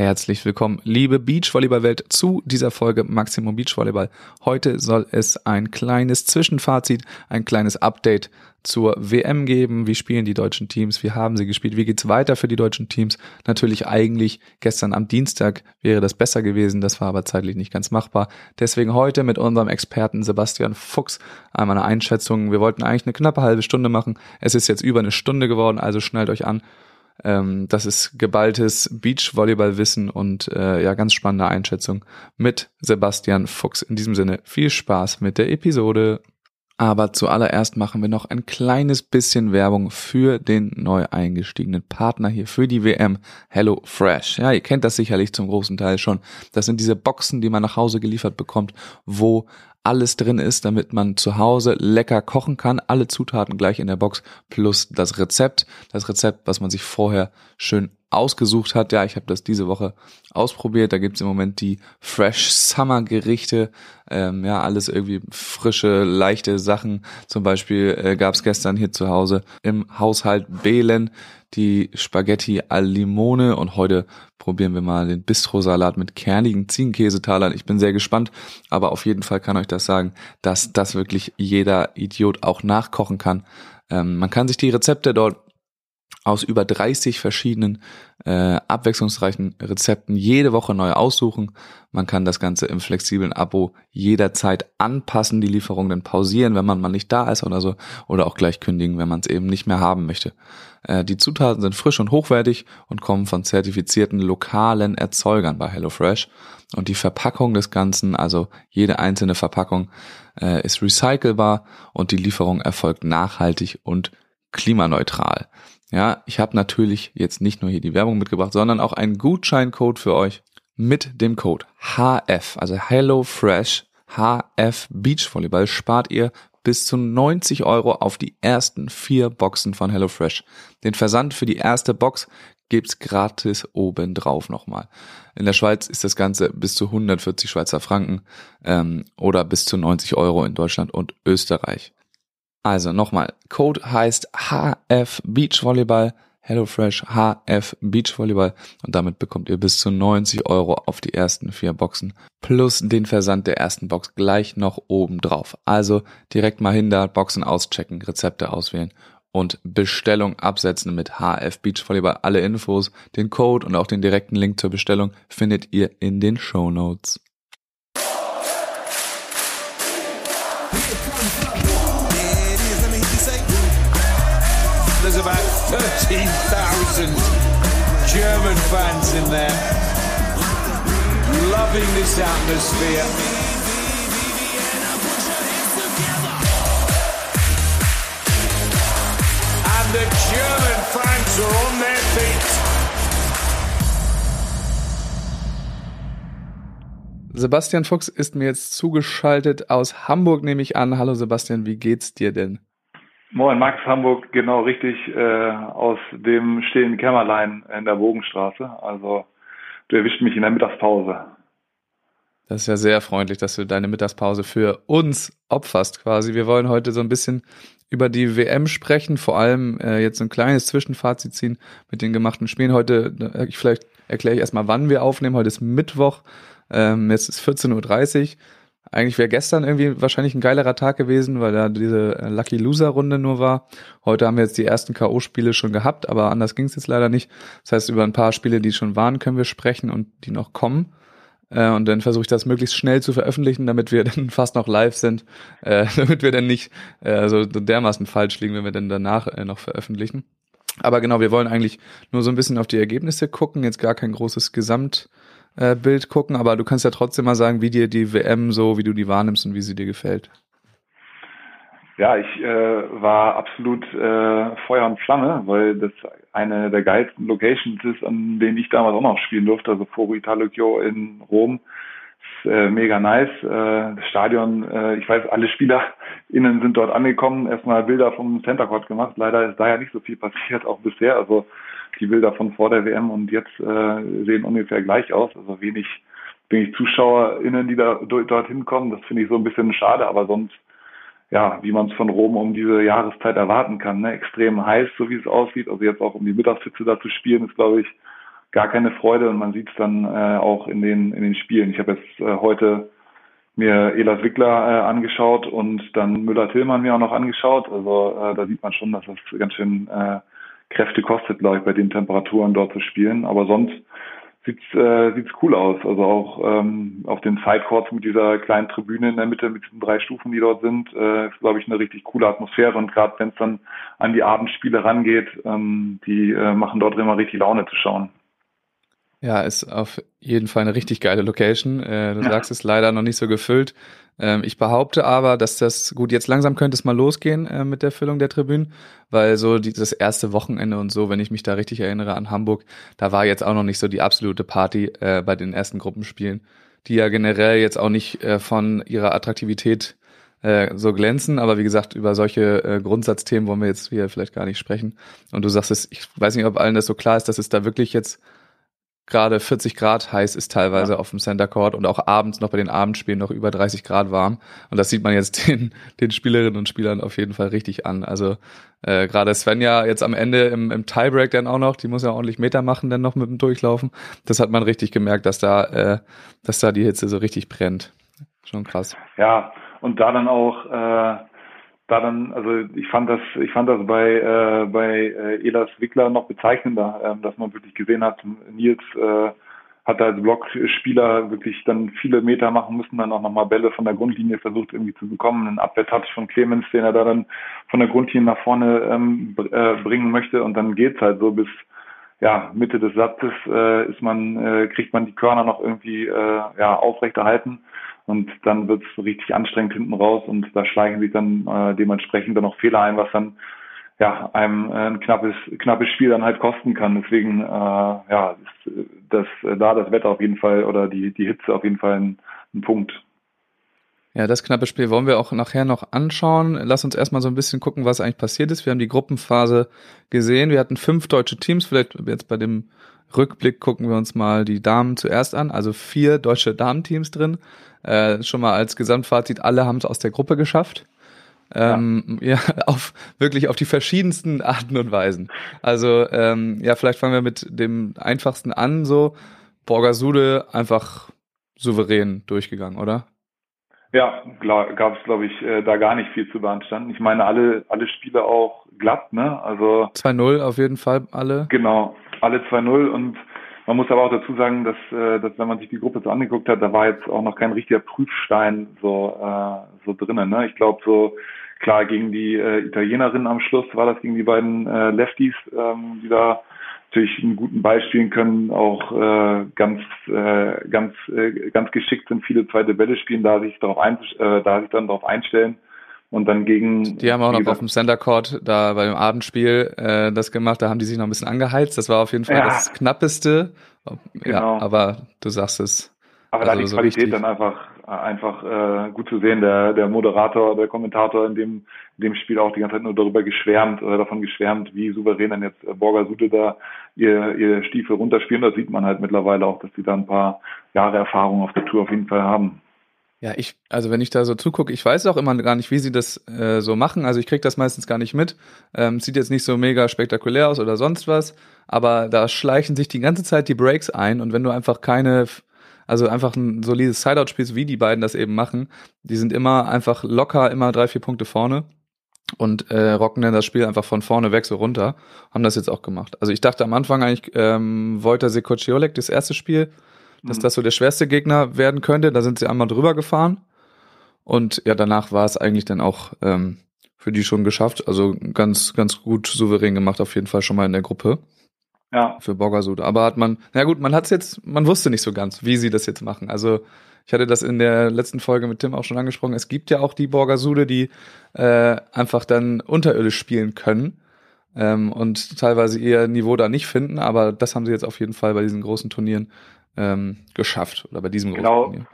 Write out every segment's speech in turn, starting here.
Herzlich willkommen, liebe Beachvolleyball-Welt, zu dieser Folge Maximum Beachvolleyball. Heute soll es ein kleines Zwischenfazit, ein kleines Update zur WM geben. Wie spielen die deutschen Teams? Wie haben sie gespielt? Wie geht's weiter für die deutschen Teams? Natürlich eigentlich gestern am Dienstag wäre das besser gewesen. Das war aber zeitlich nicht ganz machbar. Deswegen heute mit unserem Experten Sebastian Fuchs einmal eine Einschätzung. Wir wollten eigentlich eine knappe halbe Stunde machen. Es ist jetzt über eine Stunde geworden, also schnallt euch an ähm, das ist geballtes Beachvolleyballwissen und äh, ja, ganz spannende Einschätzung mit Sebastian Fuchs. In diesem Sinne viel Spaß mit der Episode. Aber zuallererst machen wir noch ein kleines bisschen Werbung für den neu eingestiegenen Partner hier für die WM Hello Fresh. Ja, ihr kennt das sicherlich zum großen Teil schon. Das sind diese Boxen, die man nach Hause geliefert bekommt, wo alles drin ist, damit man zu Hause lecker kochen kann. Alle Zutaten gleich in der Box plus das Rezept. Das Rezept, was man sich vorher schön ausgesucht hat. Ja, ich habe das diese Woche ausprobiert. Da gibt's im Moment die Fresh Summer Gerichte. Ähm, ja, alles irgendwie frische, leichte Sachen. Zum Beispiel äh, gab's gestern hier zu Hause im Haushalt Belen die Spaghetti al Limone und heute probieren wir mal den Bistro-Salat mit kernigen Ziegenkäsetalern. Ich bin sehr gespannt, aber auf jeden Fall kann euch das sagen, dass das wirklich jeder Idiot auch nachkochen kann. Ähm, man kann sich die Rezepte dort aus über 30 verschiedenen äh, abwechslungsreichen Rezepten jede Woche neu aussuchen. Man kann das Ganze im flexiblen Abo jederzeit anpassen, die Lieferung dann pausieren, wenn man mal nicht da ist oder so, oder auch gleich kündigen, wenn man es eben nicht mehr haben möchte. Äh, die Zutaten sind frisch und hochwertig und kommen von zertifizierten lokalen Erzeugern bei HelloFresh. Und die Verpackung des Ganzen, also jede einzelne Verpackung, äh, ist recycelbar und die Lieferung erfolgt nachhaltig und klimaneutral. Ja, ich habe natürlich jetzt nicht nur hier die Werbung mitgebracht, sondern auch einen Gutscheincode für euch mit dem Code HF, also Hello Fresh HF Beachvolleyball spart ihr bis zu 90 Euro auf die ersten vier Boxen von HelloFresh. Den Versand für die erste Box gibt's gratis obendrauf nochmal. In der Schweiz ist das Ganze bis zu 140 Schweizer Franken ähm, oder bis zu 90 Euro in Deutschland und Österreich. Also nochmal, Code heißt HF Beachvolleyball, HelloFresh HF Beachvolleyball und damit bekommt ihr bis zu 90 Euro auf die ersten vier Boxen plus den Versand der ersten Box gleich noch oben drauf. Also direkt mal hin da, Boxen auschecken, Rezepte auswählen und Bestellung absetzen mit HF Beachvolleyball. Alle Infos, den Code und auch den direkten Link zur Bestellung findet ihr in den Show Notes. 13,000 German fans in there, loving this atmosphere. And the German fans are on their feet. Sebastian Fuchs ist mir jetzt zugeschaltet aus Hamburg, nehme ich an. Hallo Sebastian, wie geht's dir denn? Moin, Max Hamburg, genau richtig, äh, aus dem stillen Kämmerlein in der Bogenstraße. Also du erwischt mich in der Mittagspause. Das ist ja sehr freundlich, dass du deine Mittagspause für uns opferst quasi. Wir wollen heute so ein bisschen über die WM sprechen, vor allem äh, jetzt ein kleines Zwischenfazit ziehen mit den gemachten Spielen. Heute, ich vielleicht erkläre ich erstmal, wann wir aufnehmen. Heute ist Mittwoch, ähm, jetzt ist 14.30 Uhr. Eigentlich wäre gestern irgendwie wahrscheinlich ein geilerer Tag gewesen, weil da diese äh, Lucky Loser Runde nur war. Heute haben wir jetzt die ersten KO-Spiele schon gehabt, aber anders ging es jetzt leider nicht. Das heißt, über ein paar Spiele, die schon waren, können wir sprechen und die noch kommen. Äh, und dann versuche ich das möglichst schnell zu veröffentlichen, damit wir dann fast noch live sind, äh, damit wir dann nicht äh, so dermaßen falsch liegen, wenn wir dann danach äh, noch veröffentlichen. Aber genau, wir wollen eigentlich nur so ein bisschen auf die Ergebnisse gucken, jetzt gar kein großes Gesamt äh, Bild gucken, aber du kannst ja trotzdem mal sagen, wie dir die WM so, wie du die wahrnimmst und wie sie dir gefällt. Ja, ich äh, war absolut äh, Feuer und Flamme, weil das eine der geilsten Locations ist, an denen ich damals auch noch spielen durfte, also Foro Italocchio in Rom. Ist, äh, mega nice. Äh, das Stadion, äh, ich weiß, alle SpielerInnen sind dort angekommen, erstmal Bilder vom Center Court gemacht. Leider ist da ja nicht so viel passiert, auch bisher. Also die Bilder von vor der WM und jetzt äh, sehen ungefähr gleich aus. Also wenig, wenig ZuschauerInnen, die da dorthin kommen. Das finde ich so ein bisschen schade, aber sonst, ja, wie man es von Rom um diese Jahreszeit erwarten kann. Ne? Extrem heiß, so wie es aussieht. Also jetzt auch um die Mittagshitze da zu spielen, ist, glaube ich, gar keine Freude und man sieht es dann äh, auch in den in den Spielen. Ich habe jetzt äh, heute mir Elas Wickler äh, angeschaut und dann Müller-Tillmann mir auch noch angeschaut. Also äh, da sieht man schon, dass es ganz schön äh, Kräfte kostet, glaube ich, bei den Temperaturen dort zu spielen. Aber sonst sieht's äh, sieht's cool aus. Also auch ähm, auf den Sidecourts mit dieser kleinen Tribüne in der Mitte mit diesen drei Stufen, die dort sind, äh, ist glaube ich eine richtig coole Atmosphäre. Und gerade wenn es dann an die Abendspiele rangeht, ähm, die äh, machen dort immer richtig Laune zu schauen. Ja, ist auf jeden Fall eine richtig geile Location. Äh, du ja. sagst es leider noch nicht so gefüllt. Ähm, ich behaupte aber, dass das, gut, jetzt langsam könnte es mal losgehen äh, mit der Füllung der Tribünen, weil so dieses erste Wochenende und so, wenn ich mich da richtig erinnere an Hamburg, da war jetzt auch noch nicht so die absolute Party äh, bei den ersten Gruppenspielen, die ja generell jetzt auch nicht äh, von ihrer Attraktivität äh, so glänzen, aber wie gesagt, über solche äh, Grundsatzthemen wollen wir jetzt hier vielleicht gar nicht sprechen. Und du sagst es, ich weiß nicht, ob allen das so klar ist, dass es da wirklich jetzt gerade 40 Grad heiß ist teilweise ja. auf dem Center Court und auch abends noch bei den Abendspielen noch über 30 Grad warm. Und das sieht man jetzt den, den Spielerinnen und Spielern auf jeden Fall richtig an. Also äh, gerade Svenja jetzt am Ende im, im Tiebreak dann auch noch, die muss ja ordentlich Meter machen dann noch mit dem Durchlaufen. Das hat man richtig gemerkt, dass da, äh, dass da die Hitze so richtig brennt. Schon krass. Ja, und da dann auch äh, da dann, also ich fand das, ich fand das bei äh, bei äh, Elas Wickler noch bezeichnender, äh, dass man wirklich gesehen hat, Nils äh, hat als Blockspieler wirklich dann viele Meter machen müssen, dann auch nochmal Bälle von der Grundlinie versucht irgendwie zu bekommen. Einen Abwehrtouch von Clemens, den er da dann von der Grundlinie nach vorne ähm, äh, bringen möchte und dann geht's halt so bis ja, Mitte des Satzes äh, ist man, äh, kriegt man die Körner noch irgendwie äh, ja, aufrechterhalten und dann wird es richtig anstrengend hinten raus und da schleichen sich dann äh, dementsprechend dann noch Fehler ein, was dann ja einem äh, ein knappes knappes Spiel dann halt kosten kann. Deswegen äh, ja, ist das da das Wetter auf jeden Fall oder die die Hitze auf jeden Fall ein, ein Punkt. Ja, das knappe Spiel wollen wir auch nachher noch anschauen. Lass uns erstmal so ein bisschen gucken, was eigentlich passiert ist. Wir haben die Gruppenphase gesehen. Wir hatten fünf deutsche Teams. Vielleicht jetzt bei dem Rückblick gucken wir uns mal die Damen zuerst an. Also vier deutsche Damenteams drin. Äh, schon mal als Gesamtfazit, alle haben es aus der Gruppe geschafft. Ähm, ja. ja, auf wirklich auf die verschiedensten Arten und Weisen. Also ähm, ja, vielleicht fangen wir mit dem einfachsten an. So Borgasude einfach souverän durchgegangen, oder? Ja, gab es, glaube ich, äh, da gar nicht viel zu beanstanden. Ich meine, alle, alle Spiele auch glatt, ne? Also 2-0 auf jeden Fall alle. Genau, alle 2-0 und man muss aber auch dazu sagen, dass, äh, dass wenn man sich die Gruppe so angeguckt hat, da war jetzt auch noch kein richtiger Prüfstein so, äh, so drinnen. Ne? Ich glaube, so klar gegen die äh, Italienerinnen am Schluss war das gegen die beiden äh, Lefties, ähm, die da natürlich einen guten Ball spielen können, auch äh, ganz äh, ganz äh, ganz geschickt sind, viele zweite Bälle spielen, da sich darauf ein, äh, da sich dann darauf einstellen und dann gegen. Die haben auch noch auf dem Center Court da bei dem Abendspiel äh, das gemacht. Da haben die sich noch ein bisschen angeheizt. Das war auf jeden Fall ja. das knappeste. Genau. Ja, aber du sagst es. Aber also da die so Qualität richtig. dann einfach einfach äh, gut zu sehen. Der der Moderator, der Kommentator in dem in dem Spiel auch die ganze Zeit nur darüber geschwärmt oder davon geschwärmt, wie souverän dann jetzt äh, Borger Sude da ihr ihr Stiefel runterspielen. Da sieht man halt mittlerweile auch, dass die da ein paar Jahre Erfahrung auf der Tour auf jeden Fall haben. Ja, ich, also wenn ich da so zugucke, ich weiß auch immer gar nicht, wie sie das äh, so machen. Also ich krieg das meistens gar nicht mit. Ähm, sieht jetzt nicht so mega spektakulär aus oder sonst was, aber da schleichen sich die ganze Zeit die Breaks ein und wenn du einfach keine, also einfach ein solides Sideout spielst, wie die beiden das eben machen, die sind immer einfach locker, immer drei, vier Punkte vorne und äh, rocken dann das Spiel einfach von vorne weg so runter. Haben das jetzt auch gemacht. Also ich dachte am Anfang eigentlich, ähm, Wojta Sekociolek, das erste Spiel, dass mhm. das so der schwerste Gegner werden könnte. Da sind sie einmal drüber gefahren. Und ja, danach war es eigentlich dann auch ähm, für die schon geschafft. Also ganz, ganz gut souverän gemacht, auf jeden Fall schon mal in der Gruppe. Ja. Für Borgasud. Aber hat man, na gut, man hat es jetzt, man wusste nicht so ganz, wie sie das jetzt machen. Also ich hatte das in der letzten Folge mit Tim auch schon angesprochen. Es gibt ja auch die Borgasude, die äh, einfach dann unterirdisch spielen können ähm, und teilweise ihr Niveau da nicht finden. Aber das haben sie jetzt auf jeden Fall bei diesen großen Turnieren ähm, geschafft oder bei diesem genau. Turnier.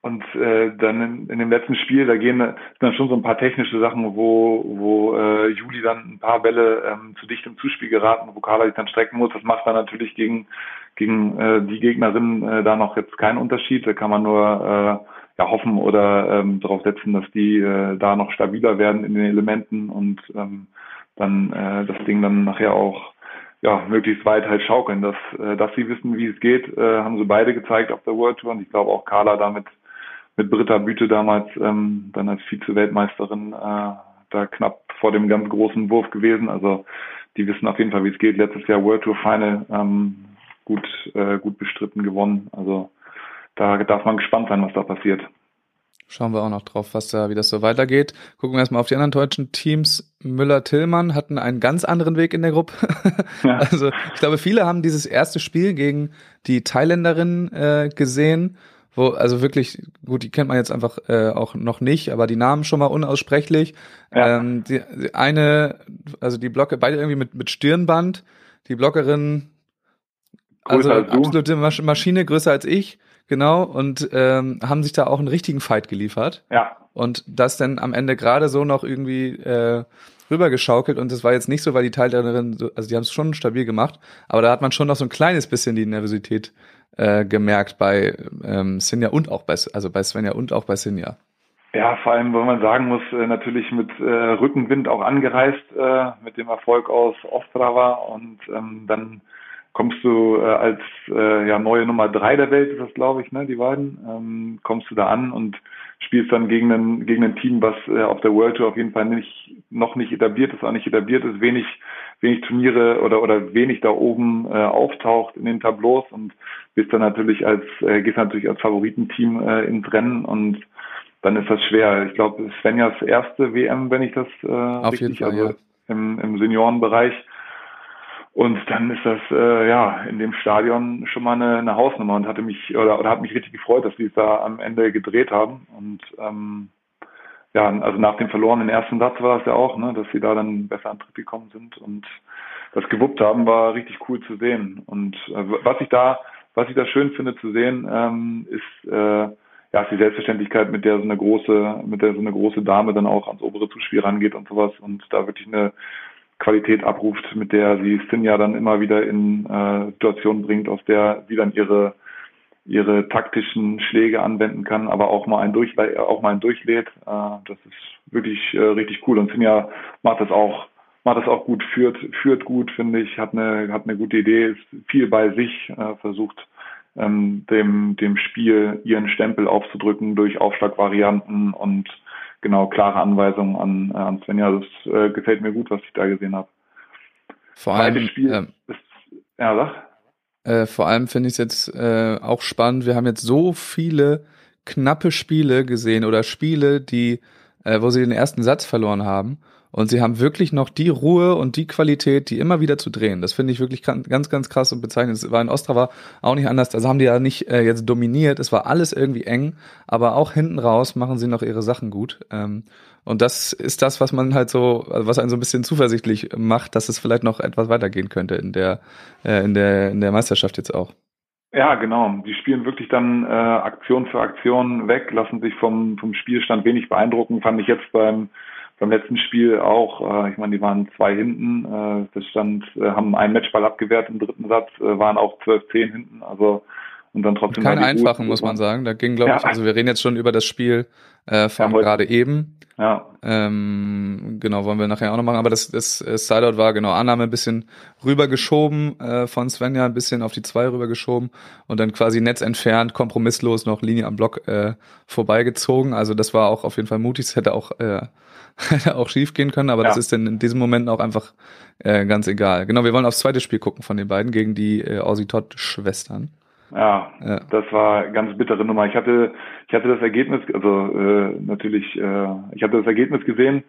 Und äh, dann in, in dem letzten Spiel, da gehen dann schon so ein paar technische Sachen, wo, wo äh, Juli dann ein paar Bälle ähm, zu dichtem Zuspiel geraten, wo Carla sich dann strecken muss. Das macht dann natürlich gegen, gegen äh, die Gegnerin äh, da noch jetzt keinen Unterschied. Da kann man nur äh, ja, hoffen oder ähm, darauf setzen, dass die äh, da noch stabiler werden in den Elementen und ähm, dann äh, das Ding dann nachher auch ja, möglichst weit halt schaukeln. Dass, äh, dass sie wissen, wie es geht, äh, haben sie beide gezeigt auf der World Tour und ich glaube auch Carla damit mit Britta Büte damals ähm, dann als Vize-Weltmeisterin äh, da knapp vor dem ganz großen Wurf gewesen. Also die wissen auf jeden Fall, wie es geht. Letztes Jahr World Tour Final ähm, gut, äh, gut bestritten gewonnen. Also da darf man gespannt sein, was da passiert. Schauen wir auch noch drauf, was da, wie das so weitergeht. Gucken wir erstmal auf die anderen deutschen Teams. Müller-Tillmann hatten einen ganz anderen Weg in der Gruppe. Ja. Also ich glaube, viele haben dieses erste Spiel gegen die Thailänderin äh, gesehen, wo also wirklich gut, die kennt man jetzt einfach äh, auch noch nicht, aber die Namen schon mal unaussprechlich. Ja. Ähm, die, die eine, also die Blocke, beide irgendwie mit mit Stirnband. Die Blockerin, also absolute Maschine, größer als ich Genau, und ähm, haben sich da auch einen richtigen Fight geliefert. Ja. Und das dann am Ende gerade so noch irgendwie äh, rübergeschaukelt und das war jetzt nicht so, weil die Teilnehmerin, so, also die haben es schon stabil gemacht, aber da hat man schon noch so ein kleines bisschen die Nervosität äh, gemerkt bei ähm, Sinja und auch bei, also bei Svenja und auch bei Sinja. Ja, vor allem, weil man sagen muss, äh, natürlich mit äh, Rückenwind auch angereist, äh, mit dem Erfolg aus Ostrava und ähm, dann kommst du äh, als äh, ja, neue Nummer drei der Welt, ist das glaube ich, ne, die beiden, ähm, kommst du da an und spielst dann gegen ein, gegen ein Team, was äh, auf der World Tour auf jeden Fall nicht, noch nicht etabliert ist, auch nicht etabliert ist, wenig, wenig Turniere oder, oder wenig da oben äh, auftaucht in den Tableaus und bist dann natürlich als, äh, gehst natürlich als Favoritenteam äh, ins Rennen und dann ist das schwer. Ich glaube, Svenjas erste WM, wenn ich das äh, auf richtig, jeden Fall, also ja. im, im Seniorenbereich. Und dann ist das äh, ja in dem Stadion schon mal eine, eine Hausnummer und hatte mich oder, oder hat mich richtig gefreut, dass sie es da am Ende gedreht haben. Und ähm, ja, also nach dem verlorenen ersten Satz war es ja auch, ne, dass sie da dann besser an Tritt gekommen sind und das gewuppt haben, war richtig cool zu sehen. Und äh, was ich da, was ich da schön finde zu sehen, ähm, ist äh, ja die Selbstverständlichkeit, mit der so eine große, mit der so eine große Dame dann auch ans obere Zuspiel rangeht und sowas und da wirklich eine Qualität abruft, mit der sie Sinja dann immer wieder in äh, Situationen bringt, aus der sie dann ihre ihre taktischen Schläge anwenden kann, aber auch mal ein Durchle auch mal ein durchlädt. Äh, das ist wirklich äh, richtig cool und Sinja macht das auch macht das auch gut, führt führt gut, finde ich, hat eine hat eine gute Idee, ist viel bei sich, äh, versucht ähm, dem dem Spiel ihren Stempel aufzudrücken durch Aufschlagvarianten und genau klare Anweisungen an, äh, an Svenja. Das äh, gefällt mir gut, was ich da gesehen habe. Vor allem, Spiel ähm, ist, ja, sag. Äh, vor allem finde ich es jetzt äh, auch spannend. Wir haben jetzt so viele knappe Spiele gesehen oder Spiele, die, äh, wo sie den ersten Satz verloren haben. Und sie haben wirklich noch die Ruhe und die Qualität, die immer wieder zu drehen. Das finde ich wirklich ganz, ganz krass und bezeichnend. Es war in Ostrava auch nicht anders. Also haben die ja nicht äh, jetzt dominiert. Es war alles irgendwie eng, aber auch hinten raus machen sie noch ihre Sachen gut. Ähm, und das ist das, was man halt so, also was einen so ein bisschen zuversichtlich macht, dass es vielleicht noch etwas weitergehen könnte in der, äh, in der, in der Meisterschaft jetzt auch. Ja, genau. Die spielen wirklich dann äh, Aktion für Aktion weg, lassen sich vom, vom Spielstand wenig beeindrucken. Fand ich jetzt beim beim letzten Spiel auch, äh, ich meine, die waren zwei hinten, äh, das stand, äh, haben einen Matchball abgewehrt im dritten Satz, äh, waren auch 12-10 hinten, also und dann trotzdem. Keine einfachen, muss man sagen. Da ging, glaube ja. ich, also wir reden jetzt schon über das Spiel äh, von ja, gerade eben. Ja. Ähm, genau, wollen wir nachher auch noch machen. Aber das, das äh, Sideout war genau Annahme ein bisschen rübergeschoben äh, von Svenja, ein bisschen auf die zwei rübergeschoben und dann quasi Netz entfernt, kompromisslos noch Linie am Block äh, vorbeigezogen. Also das war auch auf jeden Fall mutig. Es hätte auch äh, auch schief gehen können, aber ja. das ist dann in diesem Moment auch einfach äh, ganz egal. Genau, wir wollen aufs zweite Spiel gucken von den beiden gegen die äh, Aussie Todd Schwestern. Ja, ja, das war ganz bittere Nummer. Ich hatte, ich hatte das Ergebnis, also äh, natürlich, äh, ich hatte das Ergebnis gesehen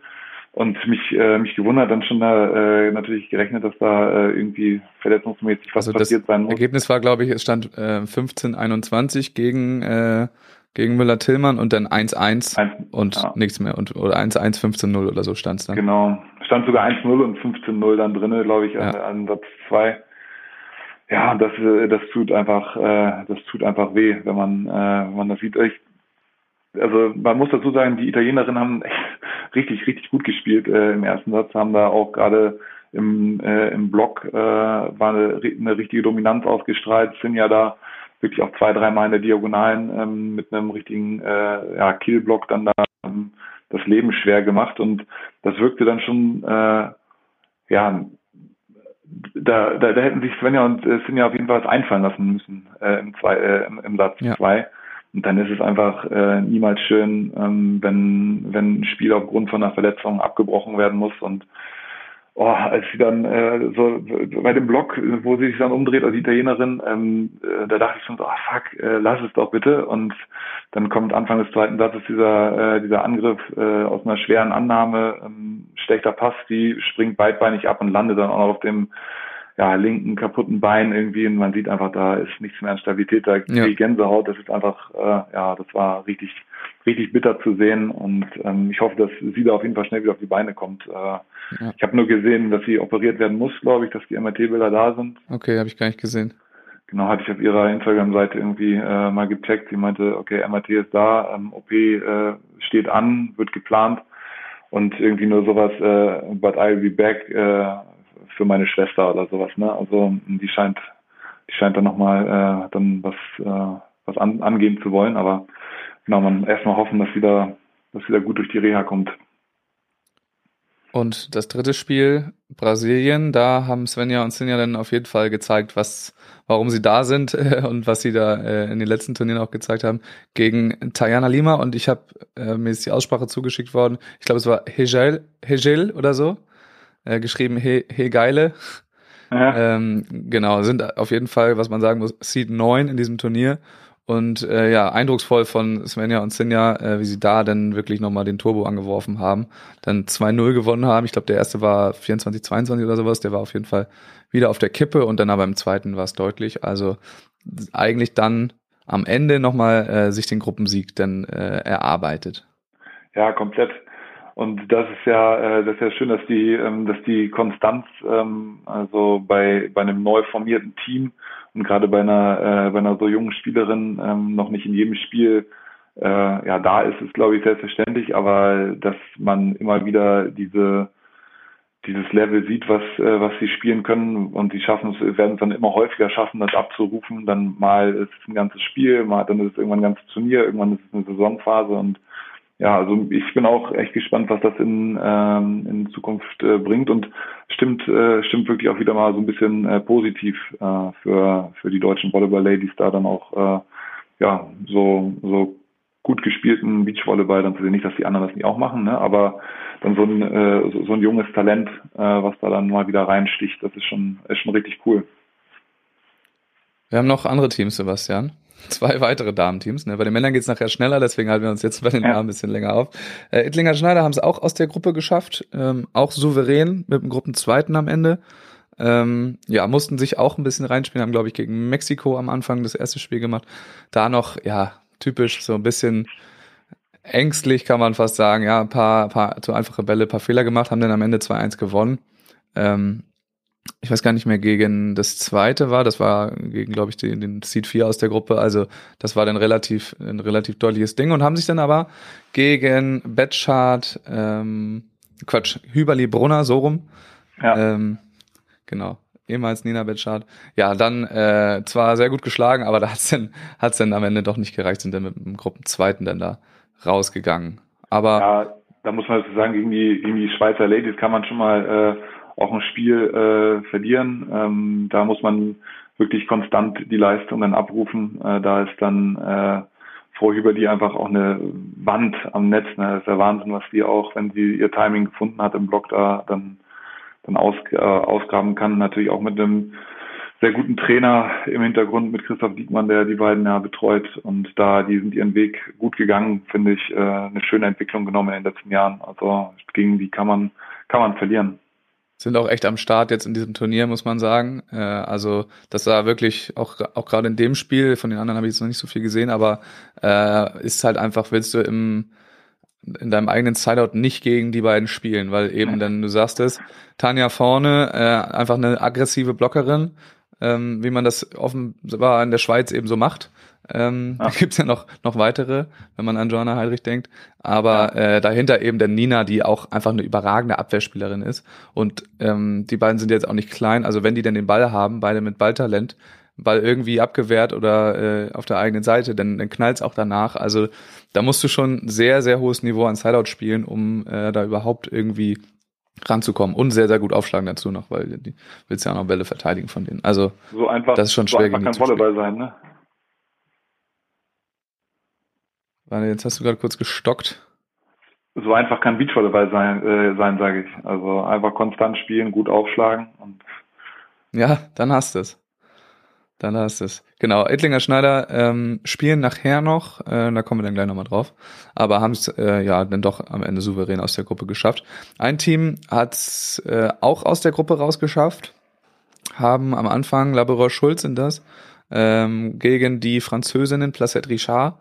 und mich, äh, mich gewundert, dann schon da äh, natürlich gerechnet, dass da äh, irgendwie verletzungsmäßig was also passiert sein muss. Ergebnis war, glaube ich, es stand äh, 15-21 gegen äh, gegen Müller-Tillmann und dann 1-1 und ja. nichts mehr. Und, oder 1-1, 15-0 oder so stand es dann. Genau. Stand sogar 1-0 und 15-0 dann drinne, glaube ich, ja. an, an Satz 2. Ja, das, äh, das tut einfach, äh, das tut einfach weh, wenn man, äh, wenn man das sieht. Ich, also man muss dazu sagen, die Italienerinnen haben echt richtig, richtig gut gespielt äh, im ersten Satz, haben da auch gerade im, äh, im Block äh, war eine, eine richtige Dominanz ausgestrahlt, sind ja da wirklich auch zwei, dreimal in der Diagonalen ähm, mit einem richtigen äh, ja, Killblock dann da ähm, das Leben schwer gemacht und das wirkte dann schon äh, ja da, da, da hätten sich Svenja und äh, Sinja auf jeden Fall was einfallen lassen müssen äh, im, zwei, äh, im, im Satz Ja. zwei. Und dann ist es einfach äh, niemals schön, ähm, wenn, wenn ein Spiel aufgrund von einer Verletzung abgebrochen werden muss. Und oh, als sie dann äh, so bei dem Block, wo sie sich dann umdreht als Italienerin, ähm, äh, da dachte ich schon so, ah fuck, äh, lass es doch bitte. Und dann kommt Anfang des zweiten Satzes dieser, äh, dieser Angriff äh, aus einer schweren Annahme, ähm, schlechter Pass, die springt beidbeinig ab und landet dann auch noch auf dem ja, linken kaputten Bein irgendwie und man sieht einfach, da ist nichts mehr an Stabilität, da Ja. die Gänsehaut, das ist einfach, äh, ja, das war richtig, richtig bitter zu sehen und ähm, ich hoffe, dass sie da auf jeden Fall schnell wieder auf die Beine kommt. Äh, Ich habe nur gesehen, dass sie operiert werden muss, glaube ich, dass die MRT-Bilder da sind. Okay, habe ich gar nicht gesehen. Genau, hatte ich auf ihrer Instagram-Seite irgendwie äh, mal gecheckt. Sie meinte, okay, MRT ist da, ähm, OP äh, steht an, wird geplant und irgendwie nur sowas, äh, but I'll be back äh, für meine Schwester oder sowas. Ne? Also die scheint, die scheint dann nochmal äh, dann was, äh, was an, angehen zu wollen. Aber genau, man erstmal hoffen, dass sie da, dass sie da gut durch die Reha kommt. Und das dritte Spiel, Brasilien, da haben Svenja und Sinja dann auf jeden Fall gezeigt, was, warum sie da sind äh, und was sie da äh, in den letzten Turnieren auch gezeigt haben, gegen Tajana Lima. Und ich habe, äh, mir ist die Aussprache zugeschickt worden, ich glaube, es war Hegel, Hegel oder so, äh, geschrieben He, Hegeile. Ja, Ähm, genau, sind auf jeden Fall, was man sagen muss, Seed 9 in diesem Turnier. Und äh, ja, eindrucksvoll von Svenja und Sinja, äh, wie sie da dann wirklich nochmal den Turbo angeworfen haben. Dann 2-0 gewonnen haben. Ich glaube, der erste war 24, 22 oder sowas. Der war auf jeden Fall wieder auf der Kippe und dann aber im zweiten war es deutlich. Also eigentlich dann am Ende nochmal äh, sich den Gruppensieg dann äh, erarbeitet. Ja, komplett. Und das ist ja, äh, das ist ja schön, dass die, ähm, dass die Konstanz, ähm, also bei, bei einem neu formierten Team und gerade bei einer, äh, bei einer so jungen Spielerin ähm, noch nicht in jedem Spiel äh, ja da ist, ist glaube ich selbstverständlich, aber dass man immer wieder diese dieses Level sieht, was äh, was sie spielen können und sie schaffen es, werden es dann immer häufiger schaffen, das abzurufen. Dann mal ist es ein ganzes Spiel, mal dann ist es irgendwann ein ganzes Turnier, irgendwann ist es eine Saisonphase und ja, also ich bin auch echt gespannt, was das in, ähm, in Zukunft äh, bringt und stimmt, äh, stimmt wirklich auch wieder mal so ein bisschen äh, positiv äh, für, für die deutschen Volleyball-Ladies da dann auch äh, ja so, so gut gespielten Beachvolleyball dann zu sehen. Nicht, dass die anderen das nicht auch machen, ne? aber dann so ein, äh, so, so ein junges Talent, äh, was da dann mal wieder reinsticht, das ist schon, ist schon richtig cool. Wir haben noch andere Teams, Sebastian. Zwei weitere Damenteams. Ne? Bei den Männern geht's nachher schneller, deswegen halten wir uns jetzt bei den Ja. Damen ein bisschen länger auf. Äh, Ittlinger Schneider haben es auch aus der Gruppe geschafft, ähm, auch souverän mit dem Gruppenzweiten am Ende. Ähm, ja, mussten sich auch ein bisschen reinspielen, haben, glaube ich, gegen Mexiko am Anfang das erste Spiel gemacht. Da noch, ja, typisch so ein bisschen ängstlich, kann man fast sagen. Ja, ein paar, paar zu einfache Bälle, paar Fehler gemacht, haben dann am Ende 2-1 gewonnen. Ähm, ich weiß gar nicht mehr, gegen das zweite war, das war gegen, glaube ich, den, den Seed 4 aus der Gruppe, also das war dann relativ, ein relativ deutliches Ding und haben sich dann aber gegen Betschart, ähm, Quatsch, Hüberli Brunner, so rum, Ja. ähm, genau, ehemals Nina Betschart, ja, dann äh, zwar sehr gut geschlagen, aber da hat's dann, hat's dann am Ende doch nicht gereicht, sind dann mit dem Gruppenzweiten dann da rausgegangen. Aber Ja, da muss man dazu sagen, gegen die, gegen die Schweizer Ladies kann man schon mal äh, auch ein Spiel äh, verlieren. Ähm, da muss man wirklich konstant die Leistungen abrufen. Äh, da ist dann äh, Frau Hüberli einfach auch eine Wand am Netz. Ne? Das ist der Wahnsinn, was die auch, wenn sie ihr Timing gefunden hat im Block da, dann, dann aus, äh, ausgraben kann. Natürlich auch mit einem sehr guten Trainer im Hintergrund mit Christoph Diekmann, der die beiden ja betreut. Und da, die sind ihren Weg gut gegangen, finde ich, äh, eine schöne Entwicklung genommen in den letzten Jahren. Also gegen die kann man, kann man verlieren. Sind auch echt am Start jetzt in diesem Turnier, muss man sagen. Äh, also das war wirklich auch auch gerade in dem Spiel, von den anderen habe ich jetzt noch nicht so viel gesehen, aber äh, ist halt einfach, willst du im in deinem eigenen Sideout nicht gegen die beiden spielen, weil eben dann, du sagst es, Tanja vorne, äh, einfach eine aggressive Blockerin, ähm, wie man das offenbar in der Schweiz eben so macht. Ähm, Ja. Da gibt's ja noch, noch weitere, wenn man an Joanna Heidrich denkt. Aber äh, dahinter eben der Nina, die auch einfach eine überragende Abwehrspielerin ist. Und ähm, die beiden sind jetzt auch nicht klein. Also wenn die denn den Ball haben, beide mit Balltalent, Ball irgendwie abgewehrt oder äh, auf der eigenen Seite, dann, dann knallt's auch danach. Also da musst du schon sehr, sehr hohes Niveau an Sideout spielen, um äh, da überhaupt irgendwie ranzukommen und sehr, sehr gut aufschlagen dazu noch, weil du willst ja auch noch Bälle verteidigen von denen. Also So einfach, Das ist schon so schwer, einfach gegen kann die Volleyball sein, ne? Warte, jetzt hast du gerade kurz gestockt. So einfach kann Beachvolleyball sein, äh, sein sage ich. Also einfach konstant spielen, gut aufschlagen und Ja, dann hast du es. Dann hast du es. Genau, Ettlinger Schneider ähm, spielen nachher noch, äh, da kommen wir dann gleich nochmal drauf, aber haben es äh, ja dann doch am Ende souverän aus der Gruppe geschafft. Ein Team hat es äh, auch aus der Gruppe rausgeschafft, haben am Anfang Laboureur Schulz sind das, ähm, gegen die Französinnen Placette Richard,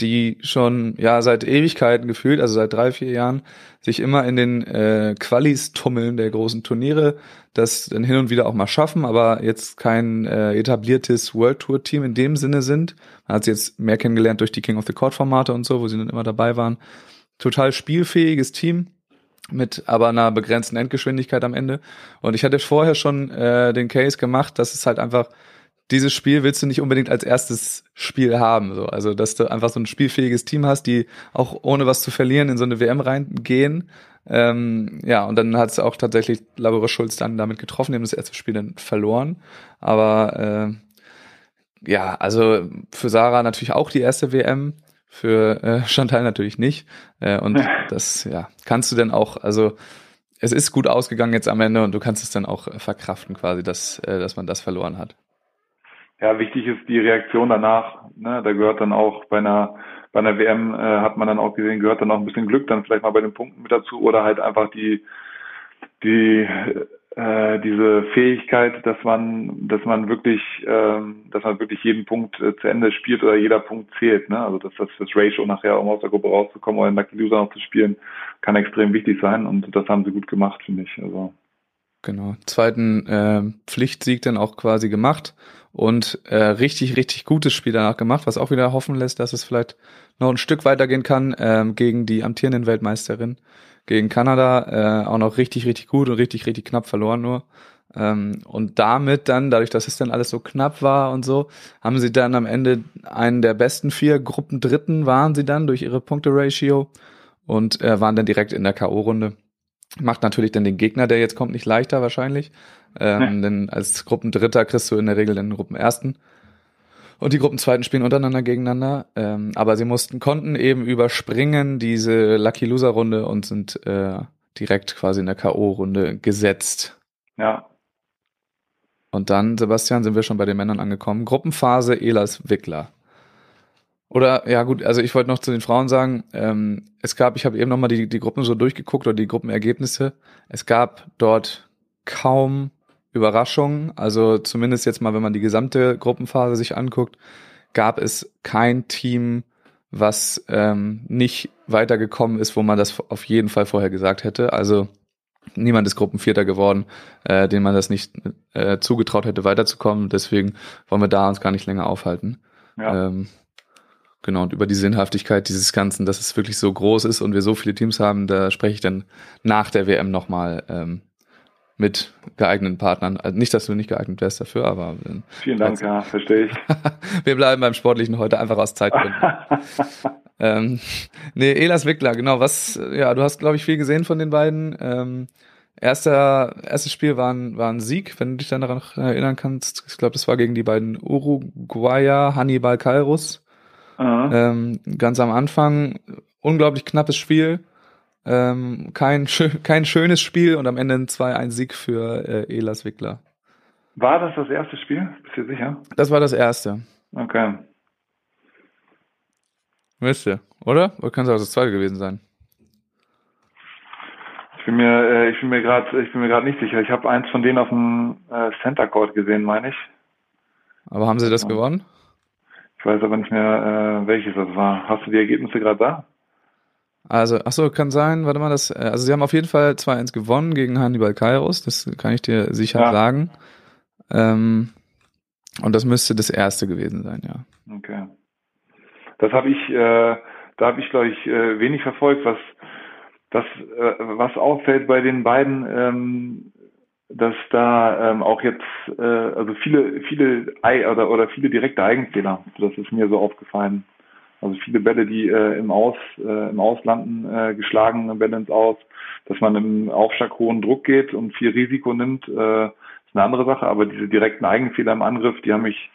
die schon ja seit Ewigkeiten gefühlt, also seit drei, vier Jahren, sich immer in den äh, Qualis tummeln der großen Turniere, das dann hin und wieder auch mal schaffen, aber jetzt kein äh, etabliertes World Tour Team in dem Sinne sind. Man hat sie jetzt mehr kennengelernt durch die King of the Court Formate und so, wo sie dann immer dabei waren. Total spielfähiges Team mit aber einer begrenzten Endgeschwindigkeit am Ende. Und ich hatte vorher schon äh, den Case gemacht, dass es halt einfach dieses Spiel willst du nicht unbedingt als erstes Spiel haben. So. Also, dass du einfach so ein spielfähiges Team hast, die auch ohne was zu verlieren in so eine WM reingehen. Ähm, ja, und dann hat es auch tatsächlich Laboure Schulz dann damit getroffen, die haben das erste Spiel dann verloren. Aber äh, ja, also für Sarah natürlich auch die erste WM, für äh, Chantal natürlich nicht. Äh, und das, ja, kannst du dann auch, also es ist gut ausgegangen jetzt am Ende und du kannst es dann auch äh, verkraften quasi, dass, äh, dass man das verloren hat. Ja, wichtig ist die Reaktion danach. Ne? Da gehört dann auch bei einer bei einer WM äh, hat man dann auch gesehen, gehört dann auch ein bisschen Glück dann vielleicht mal bei den Punkten mit dazu oder halt einfach die die äh, diese Fähigkeit, dass man dass man wirklich ähm, dass man wirklich jeden Punkt äh, zu Ende spielt oder jeder Punkt zählt. Ne? Also dass das das Ratio nachher um aus der Gruppe rauszukommen oder Lucky Loser noch zu spielen, kann extrem wichtig sein und das haben sie gut gemacht, finde ich. Also Genau. Zweiten äh, Pflichtsieg dann auch quasi gemacht und äh, richtig, richtig gutes Spiel danach gemacht, was auch wieder hoffen lässt, dass es vielleicht noch ein Stück weitergehen kann ähm, gegen die amtierenden Weltmeisterin, gegen Kanada, äh, auch noch richtig, richtig gut und richtig, richtig knapp verloren nur. Ähm, und damit dann, dadurch, dass es dann alles so knapp war und so, haben sie dann am Ende einen der besten vier Gruppendritten waren sie dann durch ihre Punkte-Ratio und äh, waren dann direkt in der K.O.-Runde. Macht natürlich dann den Gegner, der jetzt kommt, nicht leichter wahrscheinlich. Ähm, Ja. Denn als Gruppendritter kriegst du in der Regel den Gruppenersten. Und die Gruppenzweiten spielen untereinander gegeneinander. Ähm, aber sie mussten, konnten eben überspringen diese Lucky Loser Runde und sind äh, direkt quasi in der K.O.-Runde gesetzt. ja, Und dann, Sebastian, sind wir schon bei den Männern angekommen. Gruppenphase Elas Wickler. Oder, ja gut, also ich wollte noch zu den Frauen sagen, ähm, es gab, ich habe eben nochmal die, die Gruppen so durchgeguckt oder die Gruppenergebnisse. Es gab dort kaum Überraschungen. Also zumindest jetzt mal, wenn man die gesamte Gruppenphase sich anguckt, gab es kein Team, was ähm, nicht weitergekommen ist, wo man das auf jeden Fall vorher gesagt hätte. Also niemand ist Gruppenvierter geworden, äh, den man das nicht äh, zugetraut hätte, weiterzukommen. Deswegen wollen wir da uns gar nicht länger aufhalten. ja. Ähm, genau, und über die Sinnhaftigkeit dieses Ganzen, dass es wirklich so groß ist und wir so viele Teams haben, da spreche ich dann nach der WM nochmal ähm, mit geeigneten Partnern. Also nicht, dass du nicht geeignet wärst dafür, aber äh, Vielen Dank, ja, verstehe ich. wir bleiben beim Sportlichen heute einfach aus Zeitgründen. ähm, nee, Elas Wickler, genau, was, ja, du hast, glaube ich, viel gesehen von den beiden. Ähm, erster, erstes Spiel war ein, war ein Sieg, wenn du dich dann daran erinnern kannst. Ich glaube, das war gegen die beiden Uruguayer, Hannibal Kairus. Aha. Ähm, ganz am Anfang, unglaublich knappes Spiel. Ähm, kein, kein schönes Spiel und am Ende ein 2-1-Sieg für äh, Elas Wickler. War das das erste Spiel? Bist du sicher? Das war das erste. Okay. Müsste, oder? Oder kann es auch das zweite gewesen sein? Ich bin mir, äh, ich bin mir gerade, ich bin mir gerade nicht sicher. Ich habe eins von denen auf dem äh, Center Court gesehen, meine ich. Aber haben sie das Ja. gewonnen? Ich weiß aber nicht mehr, äh, welches das war. Hast du die Ergebnisse gerade da? Also, ach so, kann sein, warte mal, das, äh, also sie haben auf jeden Fall 2-1 gewonnen gegen Hannibal Kairos, das kann ich dir sicher Ja. sagen. Ähm, und das müsste das erste gewesen sein, ja. Okay. Das habe ich, äh, da habe ich glaube ich äh, wenig verfolgt, was das, äh, was auffällt bei den beiden, ähm, dass da ähm, auch jetzt äh, also viele viele Ei oder oder viele direkte Eigenfehler. Das ist mir so aufgefallen. Also viele Bälle, die äh, im Aus äh, im Auslanden äh, geschlagene Bälle ins Aus dass man im Aufschlag hohen Druck geht und viel Risiko nimmt, äh, ist eine andere Sache. Aber diese direkten Eigenfehler im Angriff, die haben mich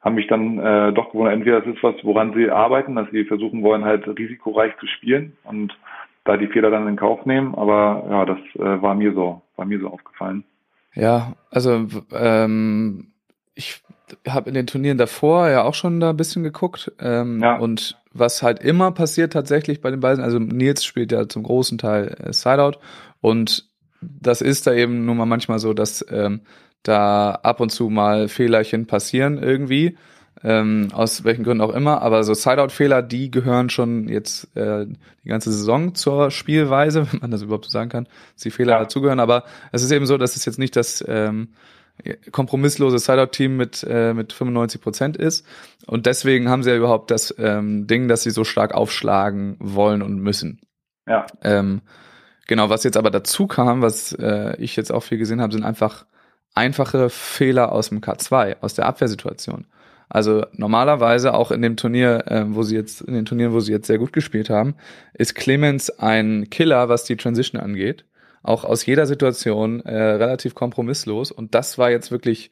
haben mich dann äh, doch gewundert. Entweder das ist was, woran sie arbeiten, dass sie versuchen wollen, halt risikoreich zu spielen und da die Fehler dann in Kauf nehmen. Aber ja, das äh, war mir so, war mir so aufgefallen. Ja, also ähm, ich habe in den Turnieren davor ja auch schon da ein bisschen geguckt. Ähm, ja. Und was halt immer passiert tatsächlich bei den beiden, also Nils spielt ja zum großen Teil äh, Sideout und das ist da eben nun mal manchmal so, dass ähm, da ab und zu mal Fehlerchen passieren irgendwie, ähm, aus welchen Gründen auch immer, aber so Sideout-Fehler, die gehören schon jetzt äh, die ganze Saison zur Spielweise, wenn man das überhaupt so sagen kann, dass die Fehler ja. dazugehören, aber es ist eben so, dass es jetzt nicht das ähm, kompromisslose Sideout-Team mit, äh, mit 95 Prozent ist. Und deswegen haben sie ja überhaupt das ähm, Ding, dass sie so stark aufschlagen wollen und müssen. Ja. Ähm, genau, was jetzt aber dazu kam, was äh, ich jetzt auch viel gesehen habe, sind einfach einfache Fehler aus dem K2, aus der Abwehrsituation. Also normalerweise auch in dem Turnier, äh, wo sie jetzt, in den Turnieren, wo sie jetzt sehr gut gespielt haben, ist Clemens ein Killer, was die Transition angeht. Auch aus jeder Situation äh, relativ kompromisslos. Und das war jetzt wirklich,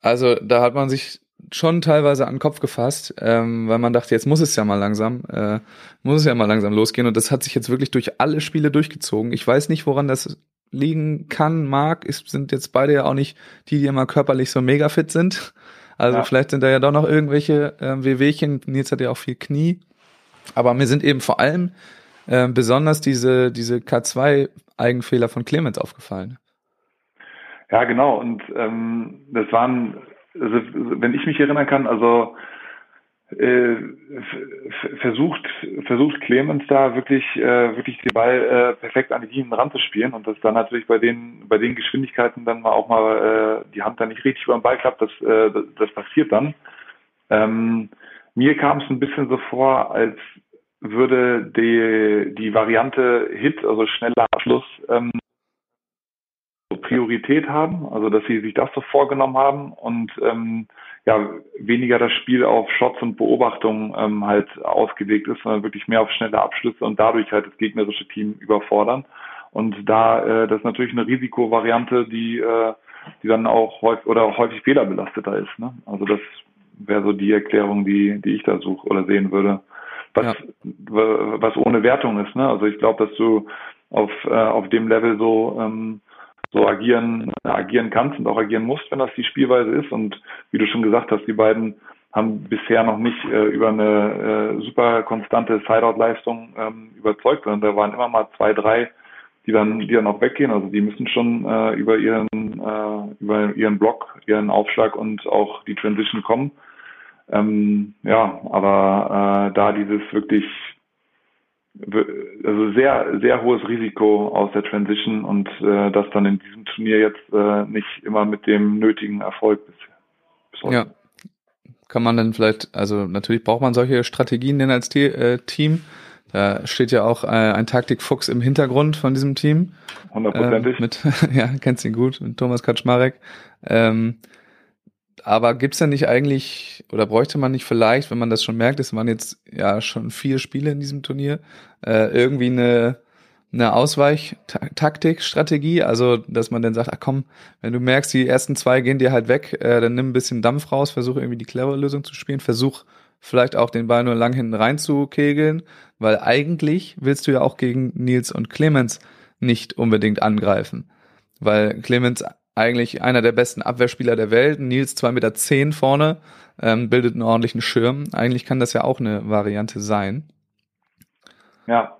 also da hat man sich schon teilweise an den Kopf gefasst, ähm, weil man dachte, jetzt muss es ja mal langsam, äh, muss es ja mal langsam losgehen. Und das hat sich jetzt wirklich durch alle Spiele durchgezogen. Ich weiß nicht, woran das liegen kann, mag. Es sind jetzt beide ja auch nicht die, die immer körperlich so mega fit sind. Also ja. vielleicht sind da ja doch noch irgendwelche äh, Wehwehchen. Nils hat ja auch viel Knie. Aber mir sind eben vor allem äh, besonders diese, diese K2-Eigenfehler von Clemens aufgefallen. Ja, genau. Und ähm, das waren, also, wenn ich mich erinnern kann, also äh, versucht, versucht Clemens da wirklich, äh, wirklich den Ball äh, perfekt an die Linien ranzuspielen und das dann natürlich bei den, bei den Geschwindigkeiten dann mal auch mal äh, die Hand dann nicht richtig über den Ball klappt, das, äh, das, das passiert dann. Ähm, mir kam es ein bisschen so vor, als würde die, die Variante Hit, also schneller Abschluss, ähm, Priorität haben, also dass sie sich das so vorgenommen haben und ähm, ja weniger das Spiel auf Shots und Beobachtungen ähm, halt ausgelegt ist, sondern wirklich mehr auf schnelle Abschlüsse und dadurch halt das gegnerische Team überfordern. Und da äh, das ist natürlich eine Risikovariante, die äh, die dann auch häufig oder häufig fehlerbelasteter ist. Ne? Also das wäre so die Erklärung, die die ich da suche oder sehen würde, was ja. was ohne Wertung ist. Ne? Also ich glaube, dass du auf äh, auf dem Level so ähm, so agieren, agieren kannst und auch agieren musst, wenn das die Spielweise ist. Und wie du schon gesagt hast, die beiden haben bisher noch nicht äh, über eine äh, super konstante Sideout-Leistung ähm, überzeugt, sondern da waren immer mal zwei, drei, die dann, die dann auch weggehen. Also die müssen schon äh, über ihren, äh, über ihren Block, ihren Aufschlag und auch die Transition kommen. Ähm, ja, aber äh, da dieses wirklich also sehr, sehr hohes Risiko aus der Transition und äh, das dann in diesem Turnier jetzt äh, nicht immer mit dem nötigen Erfolg bis, bis Ja. Kann man dann vielleicht, also natürlich braucht man solche Strategien denn als äh, Team. Da steht ja auch äh, ein Taktikfuchs im Hintergrund von diesem Team. Hundertprozentig. Ähm, mit, ja, kennst ihn gut, mit Thomas Kaczmarek. Ähm, aber gibt's denn nicht eigentlich, oder bräuchte man nicht vielleicht, wenn man das schon merkt, es waren jetzt ja schon vier Spiele in diesem Turnier, äh, irgendwie eine, eine Ausweichtaktik, Strategie, also dass man dann sagt, ach komm, wenn du merkst, die ersten zwei gehen dir halt weg, äh, dann nimm ein bisschen Dampf raus, versuch irgendwie die clevere Lösung zu spielen, versuch vielleicht auch den Ball nur lang hinten rein zu kegeln, weil eigentlich willst du ja auch gegen Nils und Clemens nicht unbedingt angreifen. Weil Clemens eigentlich einer der besten Abwehrspieler der Welt. Nils 2,10 Meter zehn vorne, ähm, bildet einen ordentlichen Schirm. Eigentlich kann das ja auch eine Variante sein. Ja,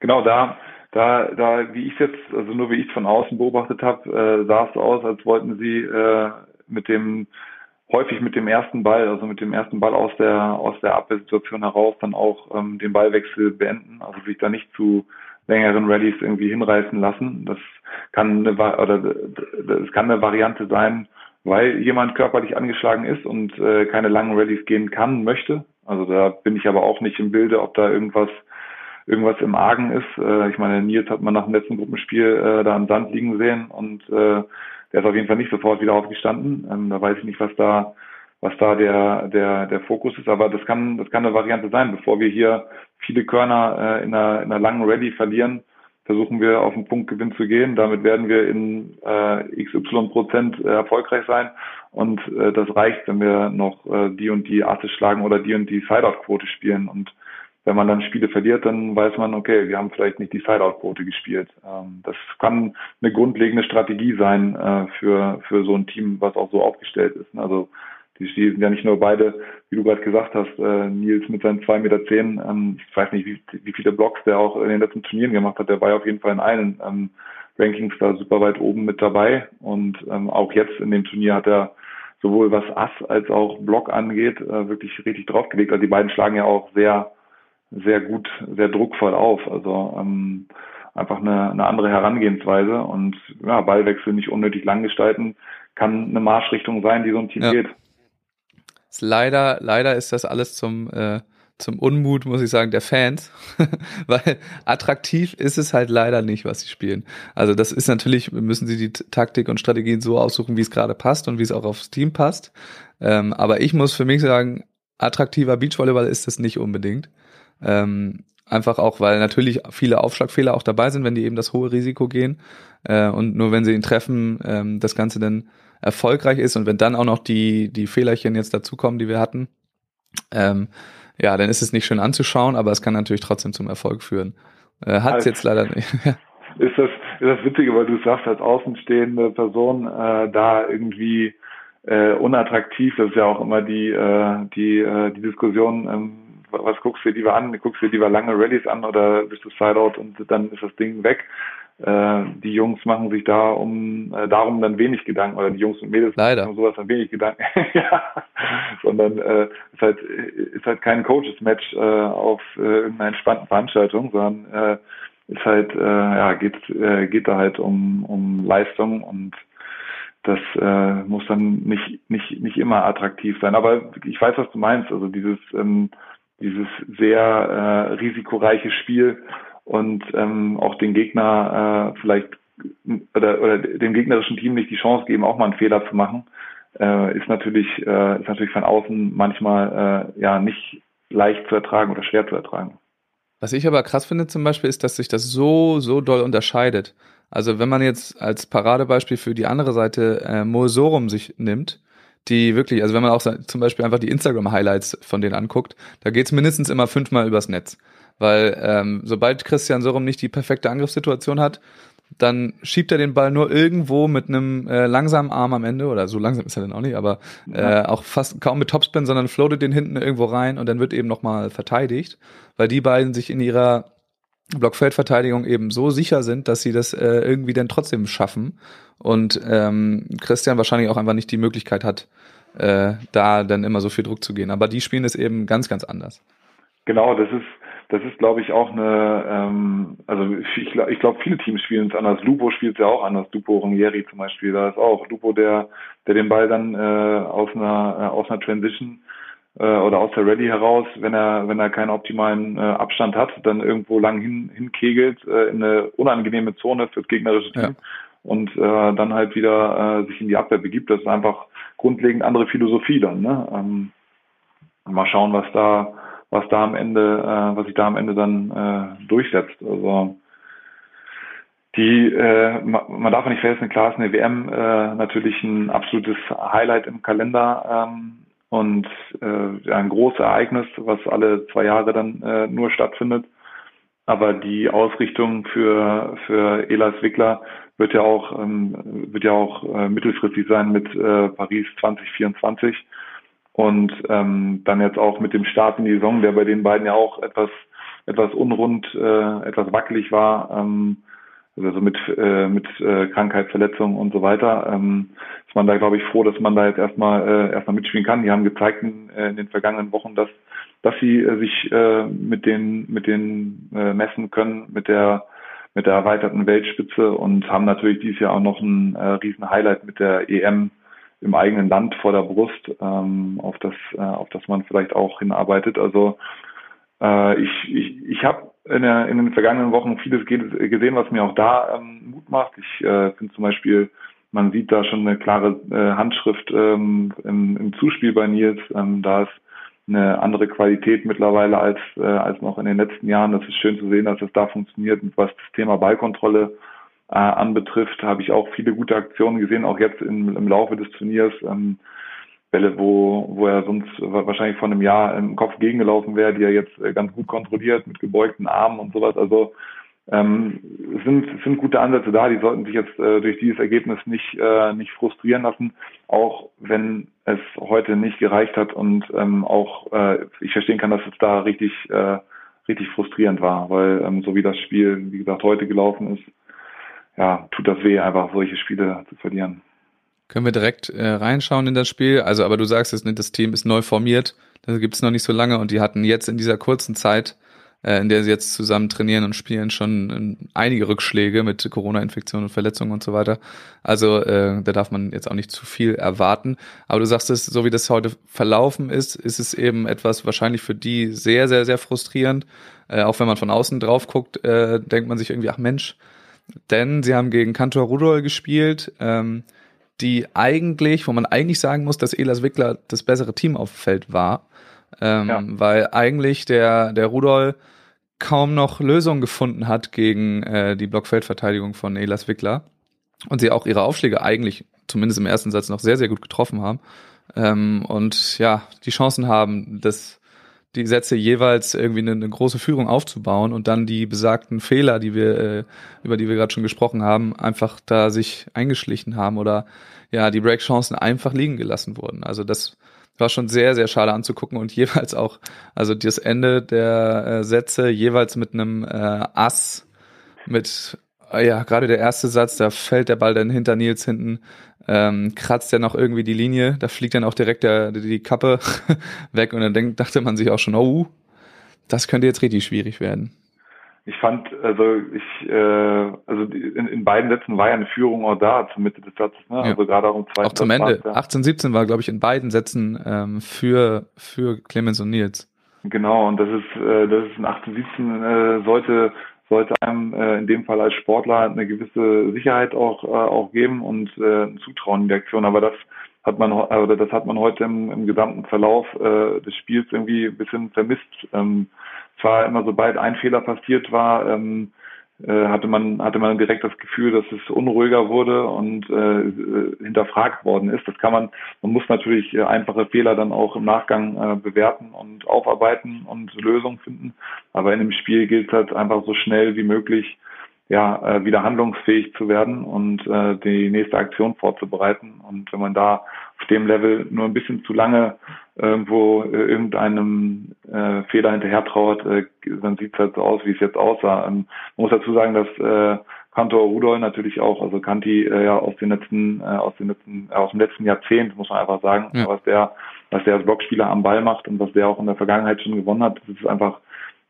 genau da, da, da, wie ich jetzt, also nur wie ich von außen beobachtet habe, äh, sah es aus, als wollten sie äh, mit dem häufig mit dem ersten Ball, also mit dem ersten Ball aus der aus der Abwehrsituation heraus dann auch ähm, den Ballwechsel beenden, also sich da nicht zu längeren Rallyes irgendwie hinreißen lassen. Das kann eine, oder das kann eine Variante sein, weil jemand körperlich angeschlagen ist und äh, keine langen Rallyes gehen kann, möchte. Also da bin ich aber auch nicht im Bilde, ob da irgendwas irgendwas im Argen ist. Äh, ich meine, Nils hat man nach dem letzten Gruppenspiel äh, da am Sand liegen sehen und äh, der ist auf jeden Fall nicht sofort wieder aufgestanden. Ähm, da weiß ich nicht, was da was da der, der, der Fokus ist. Aber das kann, das kann eine Variante sein, bevor wir hier viele Körner äh, in, einer, in einer langen Rallye verlieren, versuchen wir auf den Punktgewinn zu gehen. Damit werden wir in äh, XY Prozent äh, erfolgreich sein. Und äh, das reicht, wenn wir noch äh, die und die Asse schlagen oder die und die Sideout-Quote spielen. Und wenn man dann Spiele verliert, dann weiß man, okay, wir haben vielleicht nicht die Sideout-Quote gespielt. Ähm, das kann eine grundlegende Strategie sein äh, für, für so ein Team, was auch so aufgestellt ist. Also die sind ja nicht nur beide, wie du gerade gesagt hast, äh, Nils mit seinen zwei Meter, zehn, ähm, ich weiß nicht, wie, wie viele Blocks der auch in den letzten Turnieren gemacht hat, der war auf jeden Fall in allen ähm, Rankings da super weit oben mit dabei und ähm, auch jetzt in dem Turnier hat er sowohl was Ass als auch Block angeht, äh, wirklich richtig draufgelegt. Also die beiden schlagen ja auch sehr sehr gut, sehr druckvoll auf. Also ähm, einfach eine, eine andere Herangehensweise und ja, Ballwechsel nicht unnötig lang gestalten, kann eine Marschrichtung sein, die so ein Team ja. geht. Leider, leider ist das alles zum, äh, zum Unmut, muss ich sagen, der Fans, weil attraktiv ist es halt leider nicht, was sie spielen. Also das ist natürlich, müssen sie die Taktik und Strategien so aussuchen, wie es gerade passt und wie es auch aufs Team passt. Ähm, aber ich muss für mich sagen, attraktiver Beachvolleyball ist das nicht unbedingt. Ähm, einfach auch, weil natürlich viele Aufschlagfehler auch dabei sind, wenn die eben das hohe Risiko gehen. Äh, und nur wenn sie ihn treffen, ähm, das Ganze dann erfolgreich ist und wenn dann auch noch die, die Fehlerchen jetzt dazukommen, die wir hatten, ähm, ja, dann ist es nicht schön anzuschauen, aber es kann natürlich trotzdem zum Erfolg führen. Äh, Hat es jetzt leider nicht. ist das, ist das Witzige, weil du sagst, als außenstehende Person äh, da irgendwie äh, unattraktiv, das ist ja auch immer die, äh, die, äh, die Diskussion, ähm, was guckst du dir lieber an? Guckst du dir lieber lange Rallyes an oder bist du Sideout und dann ist das Ding weg? Äh, die Jungs machen sich da um äh, darum dann wenig Gedanken oder die Jungs und Mädels Leider. machen sowas dann wenig Gedanken, ja. sondern äh, ist halt ist halt kein Coaches-Match äh, auf äh, irgendeiner entspannten Veranstaltung, sondern äh, ist halt äh, ja geht äh, geht da halt um um Leistung und das äh, muss dann nicht nicht nicht immer attraktiv sein. Aber ich weiß, was du meinst. Also dieses ähm, dieses sehr äh, risikoreiche Spiel und ähm, auch den Gegner äh, vielleicht oder, oder dem gegnerischen Team nicht die Chance geben, auch mal einen Fehler zu machen, äh, ist natürlich äh, ist natürlich von außen manchmal äh, ja nicht leicht zu ertragen oder schwer zu ertragen. Was ich aber krass finde zum Beispiel ist, dass sich das so so doll unterscheidet. Also wenn man jetzt als Paradebeispiel für die andere Seite äh, Mosorum sich nimmt, die wirklich, also wenn man auch zum Beispiel einfach die Instagram-Highlights von denen anguckt, da geht's mindestens immer fünfmal übers Netz. Weil ähm, sobald Christian Sorum nicht die perfekte Angriffssituation hat, dann schiebt er den Ball nur irgendwo mit einem äh, langsamen Arm am Ende, oder so langsam ist er dann auch nicht, aber äh, auch fast kaum mit Topspin, sondern floatet den hinten irgendwo rein und dann wird eben nochmal verteidigt, weil die beiden sich in ihrer Blockfeldverteidigung eben so sicher sind, dass sie das äh, irgendwie dann trotzdem schaffen und ähm, Christian wahrscheinlich auch einfach nicht die Möglichkeit hat, äh, da dann immer so viel Druck zu gehen. Aber die spielen es eben ganz, ganz anders. Genau, das ist, das ist, glaube ich, auch eine, ähm, also ich, ich glaube, viele Teams spielen es anders. Lupo spielt es ja auch anders. Lupo Rongieri zum Beispiel, da ist auch Lupo, der, der den Ball dann äh, aus einer, äh, aus einer Transition äh, oder aus der Ready heraus, wenn er, wenn er keinen optimalen äh, Abstand hat, dann irgendwo lang hin, hinkegelt äh, in eine unangenehme Zone fürs gegnerische Team. Ja. Und äh, dann halt wieder äh, sich in die Abwehr begibt. Das ist einfach grundlegend andere Philosophie dann. Ne? Ähm, mal schauen, was da, was da am Ende, äh, was sich da am Ende dann äh, durchsetzt. Also die, äh, man darf nicht vergessen, klar ist eine WM äh, natürlich ein absolutes Highlight im Kalender. Ähm, und äh, ein großes Ereignis, was alle zwei Jahre dann äh, nur stattfindet. Aber die Ausrichtung für, für Elas Wickler wird ja auch, ähm, wird ja auch äh, mittelfristig sein mit äh, Paris 2024. Und ähm, dann jetzt auch mit dem Start in die Saison, der bei den beiden ja auch etwas, etwas unrund, äh, etwas wackelig war. Ähm, also mit, äh, mit äh, Krankheit, Verletzung und so weiter, ähm, ist man da, glaube ich, froh, dass man da jetzt erstmal äh, erstmal mitspielen kann. Die haben gezeigt in, äh, in den vergangenen Wochen, dass dass sie äh, sich äh, mit den mit den äh, messen können mit der mit der erweiterten Weltspitze und haben natürlich dieses Jahr auch noch ein äh, riesen Highlight mit der EM im eigenen Land vor der Brust, ähm, auf das äh, auf das man vielleicht auch hinarbeitet. Also äh, ich ich, ich habe in, in den vergangenen Wochen vieles gesehen, was mir auch da ähm, Mut macht. Ich äh, finde zum Beispiel, man sieht da schon eine klare äh, Handschrift ähm, im, im Zuspiel bei Nils. Ähm, da ist eine andere Qualität mittlerweile als, äh, als noch in den letzten Jahren. Das ist schön zu sehen, dass es da funktioniert. Was das Thema Ballkontrolle äh, anbetrifft, habe ich auch viele gute Aktionen gesehen, auch jetzt im, im Laufe des Turniers. Ähm, Bälle, wo, wo er sonst wahrscheinlich vor einem Jahr im Kopf gegengelaufen wäre, die er jetzt äh, ganz gut kontrolliert mit gebeugten Armen und sowas. Also ähm, sind, sind gute Ansätze da, die sollten sich jetzt äh, durch dieses Ergebnis nicht, äh, nicht frustrieren lassen, auch wenn es heute nicht gereicht hat und ähm, auch äh, ich verstehen kann, dass es da richtig, äh, richtig frustrierend war, weil ähm, so wie das Spiel, wie gesagt, heute gelaufen ist, ja, tut das weh, einfach solche Spiele zu verlieren. Können wir direkt äh, reinschauen in das Spiel? Also, aber du sagst es nicht, das Team ist neu formiert, das gibt es noch nicht so lange und die hatten jetzt in dieser kurzen Zeit äh, in der sie jetzt zusammen trainieren und spielen, schon äh, einige Rückschläge mit Corona-Infektionen und Verletzungen und so weiter. Also äh, da darf man jetzt auch nicht zu viel erwarten. Aber du sagst es, so wie das heute verlaufen ist, ist es eben etwas wahrscheinlich für die sehr, sehr, sehr frustrierend. Äh, auch wenn man von außen drauf guckt, äh, denkt man sich irgendwie, ach Mensch, denn sie haben gegen Kantor Rudol gespielt, ähm, die eigentlich, wo man eigentlich sagen muss, dass Elas Wickler das bessere Team auf dem Feld war. Ähm, ja. Weil eigentlich der, der Rudol kaum noch Lösungen gefunden hat gegen äh, die Blockfeldverteidigung von Elas Wickler. Und sie auch ihre Aufschläge eigentlich, zumindest im ersten Satz, noch sehr, sehr gut getroffen haben. Ähm, und ja, die Chancen haben, das, die Sätze jeweils irgendwie eine, eine, große Führung aufzubauen und dann die besagten Fehler, die wir, äh, über die wir gerade schon gesprochen haben, einfach da sich eingeschlichen haben oder ja, die Breakchancen einfach liegen gelassen wurden. Also das war schon sehr, sehr schade anzugucken und jeweils auch, also das Ende der äh, Sätze jeweils mit einem äh, Ass, mit, ja, gerade der erste Satz, da fällt der Ball dann hinter Nils hinten, ähm, kratzt er noch irgendwie die Linie, da fliegt dann auch direkt der, die Kappe weg und dann denkt, dachte man sich auch schon, oh, das könnte jetzt richtig schwierig werden ich fand, also ich, äh, also in, in beiden Sätzen war ja eine Führung auch da zur Mitte des Satzes, ne? Ja. Also gerade auch im zweiten Auch zum Ende. Ja. 18, 17 war, glaube ich, in beiden Sätzen ähm, für, für Clemens und Nils. Genau, und das ist, äh, das ist in 18, 17 äh, sollte, sollte einem äh, in dem Fall als Sportler eine gewisse Sicherheit auch, äh, auch geben und äh, ein Zutrauen in die Aktion. Aber das hat man, also das hat man heute im, im gesamten Verlauf äh, des Spiels irgendwie ein bisschen vermisst. Ähm, zwar immer sobald ein Fehler passiert war, ähm, äh, hatte man hatte man direkt das Gefühl, dass es unruhiger wurde und äh, äh, hinterfragt worden ist. Das kann man, man muss natürlich äh, einfache Fehler dann auch im Nachgang äh, bewerten und aufarbeiten und Lösungen finden. Aber in dem Spiel gilt es halt einfach so schnell wie möglich ja, äh, wieder handlungsfähig zu werden und äh, die nächste Aktion vorzubereiten. Und wenn man da auf dem Level nur ein bisschen zu lange irgendwo äh, irgendeinem äh, Fehler hinterher trauert, äh, dann sieht es halt so aus, wie es jetzt aussah. Ähm, man muss dazu sagen, dass äh, Kantor Rudol natürlich auch, also Kanti äh, ja aus den letzten, äh, aus den letzten, äh, aus dem letzten Jahrzehnt, muss man einfach sagen, ja. was der, was der als Blockspieler am Ball macht und was der auch in der Vergangenheit schon gewonnen hat, das ist einfach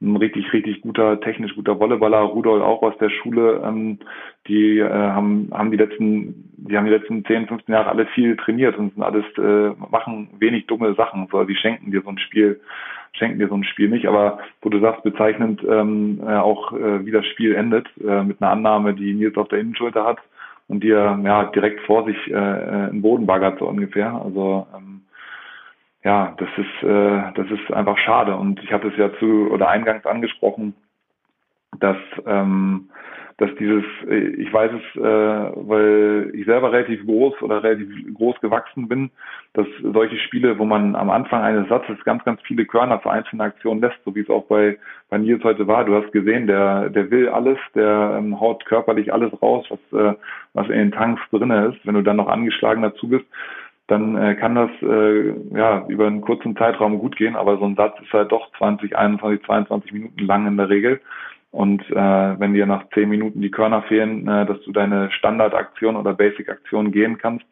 ein richtig, richtig guter, technisch guter Volleyballer. Rudolf auch aus der Schule. Ähm, die äh, haben, haben die letzten, die haben die letzten 10, 15 Jahre alle viel trainiert und sind alles, äh, machen wenig dumme Sachen. So, die schenken dir so ein Spiel, schenken dir so ein Spiel nicht. Aber wo du sagst, bezeichnend ähm, äh, auch, äh, wie das Spiel endet, äh, mit einer Annahme, die Nils auf der Innenschulter hat und die er ja direkt vor sich äh, äh im Boden baggert, so ungefähr. Also ähm, ja, das ist, äh, das ist einfach schade. Und ich habe es ja zu oder eingangs angesprochen, dass ähm, dass dieses, äh, ich weiß es, äh, weil ich selber relativ groß oder relativ groß gewachsen bin, dass solche Spiele, wo man am Anfang eines Satzes ganz, ganz viele Körner für einzelne Aktionen lässt, so wie es auch bei, bei Nils heute war. Du hast gesehen, der, der will alles, der ähm, haut körperlich alles raus, was, äh, was in den Tanks drinne ist. Wenn du dann noch angeschlagen dazu bist, dann äh, kann das äh, ja über einen kurzen Zeitraum gut gehen, aber so ein Satz ist halt doch 20, 21, 22 Minuten lang in der Regel. Und äh, wenn dir nach 10 Minuten die Körner fehlen, äh, dass du deine Standardaktion oder Basic-Aktion gehen kannst,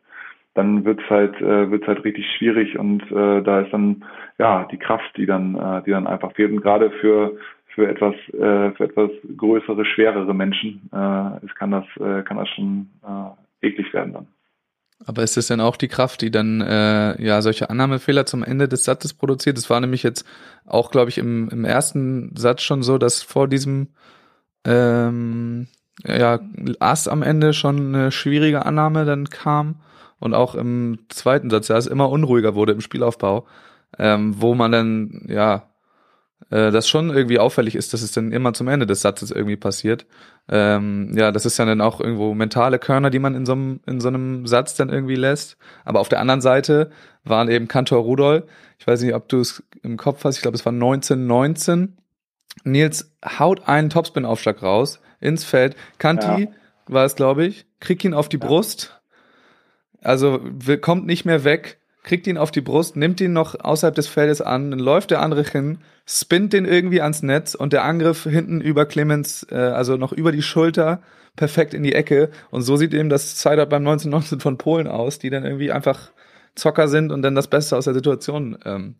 dann wird's halt äh, wird's halt richtig schwierig und äh, da ist dann ja die Kraft, die dann äh, die dann einfach fehlt und gerade für für etwas äh, für etwas größere, schwerere Menschen äh, ist, kann das äh, kann das schon äh, eklig werden dann. Aber ist es denn auch die Kraft, die dann äh, ja solche Annahmefehler zum Ende des Satzes produziert? Es war nämlich jetzt auch, glaube ich, im, im ersten Satz schon so, dass vor diesem ähm, ja, Ass am Ende schon eine schwierige Annahme dann kam und auch im zweiten Satz, ja, es immer unruhiger wurde im Spielaufbau. ähm, wo man dann, ja, äh, das schon irgendwie auffällig ist, dass es dann immer zum Ende des Satzes irgendwie passiert. Ähm, ja, das ist ja dann auch irgendwo mentale Körner, die man in so einem, in so einem Satz dann irgendwie lässt. Aber auf der anderen Seite waren eben Kantor Rudol, ich weiß nicht, ob du es im Kopf hast, ich glaube, es war 1919. Nils haut einen Topspin-Aufschlag raus ins Feld. Kanti ja. war es, glaube ich, kriegt ihn auf die ja. Brust. Also kommt nicht mehr weg kriegt ihn auf die Brust, nimmt ihn noch außerhalb des Feldes an, dann läuft der andere hin, spinnt den irgendwie ans Netz und der Angriff hinten über Clemens, äh, also noch über die Schulter, perfekt in die Ecke. Und so sieht eben das Sideout beim 1919 von Polen aus, die dann irgendwie einfach Zocker sind und dann das Beste aus der Situation ähm,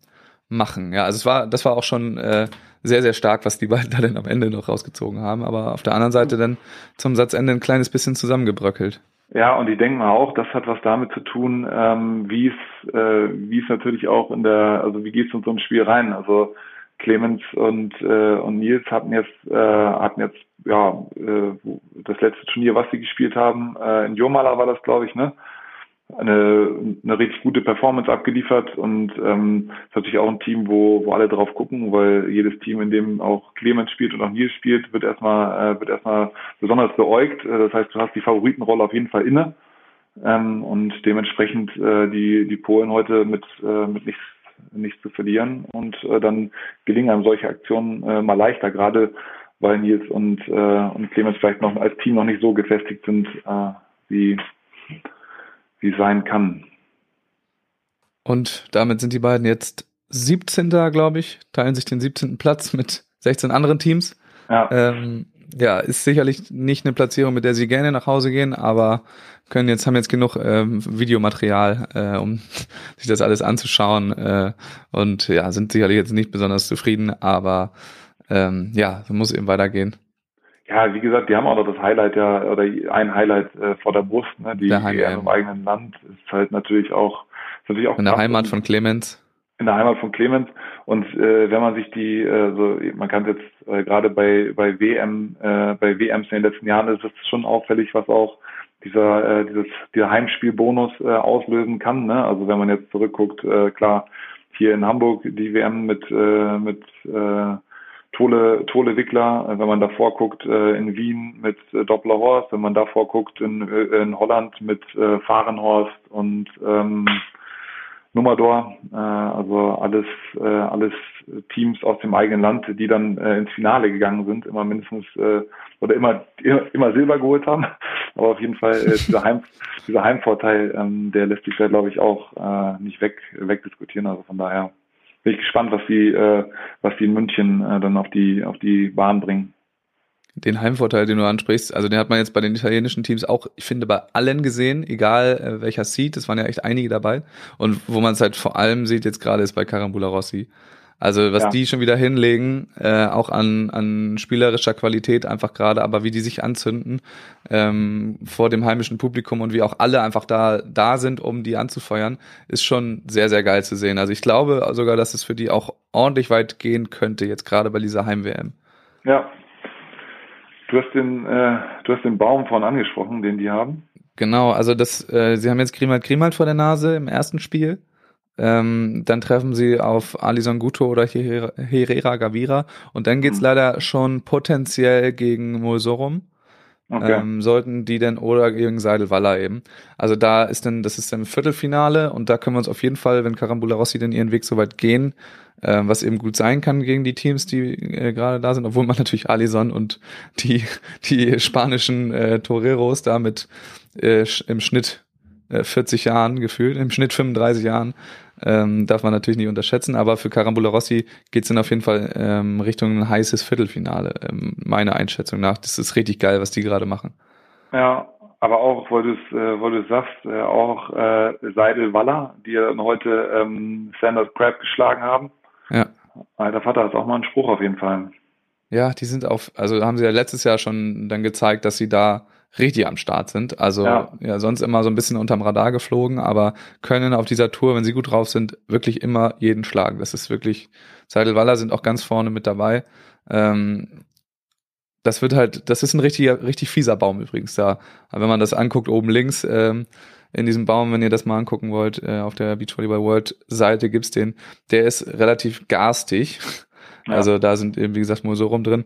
machen. Ja, also es war, das war auch schon äh, sehr, sehr stark, was die beiden da dann am Ende noch rausgezogen haben. Aber auf der anderen Seite dann zum Satzende ein kleines bisschen zusammengebröckelt. Ja, und ich denke mal auch, das hat was damit zu tun, ähm, wie es, äh, wie es natürlich auch in der, also wie geht es in so ein Spiel rein? Also Clemens und äh, und Nils hatten jetzt äh, hatten jetzt ja äh, das letzte Turnier, was sie gespielt haben, äh, in Jomala war das, glaube ich, ne? Eine, eine richtig gute Performance abgeliefert und ähm, ist natürlich auch ein Team, wo, wo alle drauf gucken, weil jedes Team, in dem auch Clemens spielt und auch Nils spielt, wird erstmal äh, wird erstmal besonders beäugt. Äh, das heißt, du hast die Favoritenrolle auf jeden Fall inne ähm, und dementsprechend äh, die die Polen heute mit äh, mit nichts nichts zu verlieren und äh, dann gelingen einem solche Aktionen äh, mal leichter, gerade weil Nils und äh, und Clemens vielleicht noch als Team noch nicht so gefestigt sind äh, wie wie sein kann. Und damit sind die beiden jetzt 17. glaube ich, teilen sich den 17. Platz mit 16 anderen Teams. Ja. Ähm, ja, ist sicherlich nicht eine Platzierung, mit der sie gerne nach Hause gehen, aber können jetzt haben jetzt genug ähm, Videomaterial, äh, um sich das alles anzuschauen äh, und ja, sind sicherlich jetzt nicht besonders zufrieden, aber ähm, ja, muss eben weitergehen. Ja, wie gesagt, die haben auch noch das Highlight ja, oder ein Highlight äh, vor der Brust, ne? Die Heim, im eigenen Land ist halt natürlich auch, ist natürlich auch in der Heimat von Clemens. In der Heimat von Clemens. Und äh, wenn man sich die, äh, so man kann jetzt äh, gerade bei bei WM, äh, bei WMs in den letzten Jahren ist es schon auffällig, was auch dieser äh, dieses dieser Heimspielbonus äh, auslösen kann. Ne? Also wenn man jetzt zurückguckt, äh, klar hier in Hamburg die WM mit äh, mit äh, Tole, Tole Wickler, äh, wenn man davor guckt äh, in Wien mit äh, Doppler Horst, wenn man davor guckt in, in Holland mit Fahrenhorst und ähm, Nummerdor, äh, also alles, äh, alles Teams aus dem eigenen Land, die dann äh, ins Finale gegangen sind, immer mindestens äh, oder immer, immer, immer Silber geholt haben. Aber auf jeden Fall äh, dieser, Heim, dieser Heimvorteil, ähm, der lässt sich da glaube ich auch äh, nicht weg wegdiskutieren. Also von daher bin ich gespannt, was die, äh, was die in München äh, dann auf die, auf die Bahn bringen. Den Heimvorteil, den du ansprichst, also den hat man jetzt bei den italienischen Teams auch, ich finde, bei allen gesehen, egal äh, welcher Seed, es waren ja echt einige dabei. Und wo man es halt vor allem sieht jetzt gerade ist bei Carambula Rossi. Also was ja. die schon wieder hinlegen, äh, auch an, an spielerischer Qualität einfach gerade, aber wie die sich anzünden ähm, vor dem heimischen Publikum und wie auch alle einfach da da sind, um die anzufeuern, ist schon sehr sehr geil zu sehen. Also ich glaube sogar, dass es für die auch ordentlich weit gehen könnte jetzt gerade bei dieser Heim WM. Ja. Du hast den äh, du hast den Baum vorhin angesprochen, den die haben. Genau, also das, äh, sie haben jetzt Grimald Grimald vor der Nase im ersten Spiel. Ähm, dann treffen sie auf Alison Guto oder Herrera Gavira und dann geht's mhm. leider schon potenziell gegen Mulsorum. Okay. Ähm, sollten die denn oder gegen Seidelwaller eben. Also da ist dann, das ist dann Viertelfinale und da können wir uns auf jeden Fall, wenn Carambula Rossi denn ihren Weg so weit gehen, äh, was eben gut sein kann gegen die Teams, die äh, gerade da sind, obwohl man natürlich Alison und die, die spanischen äh, Toreros da mit äh, im Schnitt 40 äh, Jahren gefühlt, im Schnitt 35 Jahren ähm, darf man natürlich nicht unterschätzen, aber für Carambula Rossi geht es dann auf jeden Fall ähm, Richtung ein heißes Viertelfinale, ähm, meiner Einschätzung nach. Das ist richtig geil, was die gerade machen. Ja, aber auch, weil du es äh, weil sagst, äh, auch äh, Seidel Waller, die ja dann heute ähm, Sanders Crab geschlagen haben. Ja. Alter Vater ist auch mal ein Spruch auf jeden Fall. Ja, die sind auf, also haben sie ja letztes Jahr schon dann gezeigt, dass sie da richtig am Start sind. Also ja. ja, sonst immer so ein bisschen unterm Radar geflogen, aber können auf dieser Tour, wenn sie gut drauf sind, wirklich immer jeden schlagen. Das ist wirklich, Seidelwaller sind auch ganz vorne mit dabei. Ähm, das wird halt, das ist ein richtiger, richtig fieser Baum übrigens da. Aber wenn man das anguckt, oben links, ähm, in diesem Baum, wenn ihr das mal angucken wollt, äh, auf der Beachvolleyball World Seite gibt's den. Der ist relativ garstig. Ja. Also da sind eben, wie gesagt, nur so rum drin.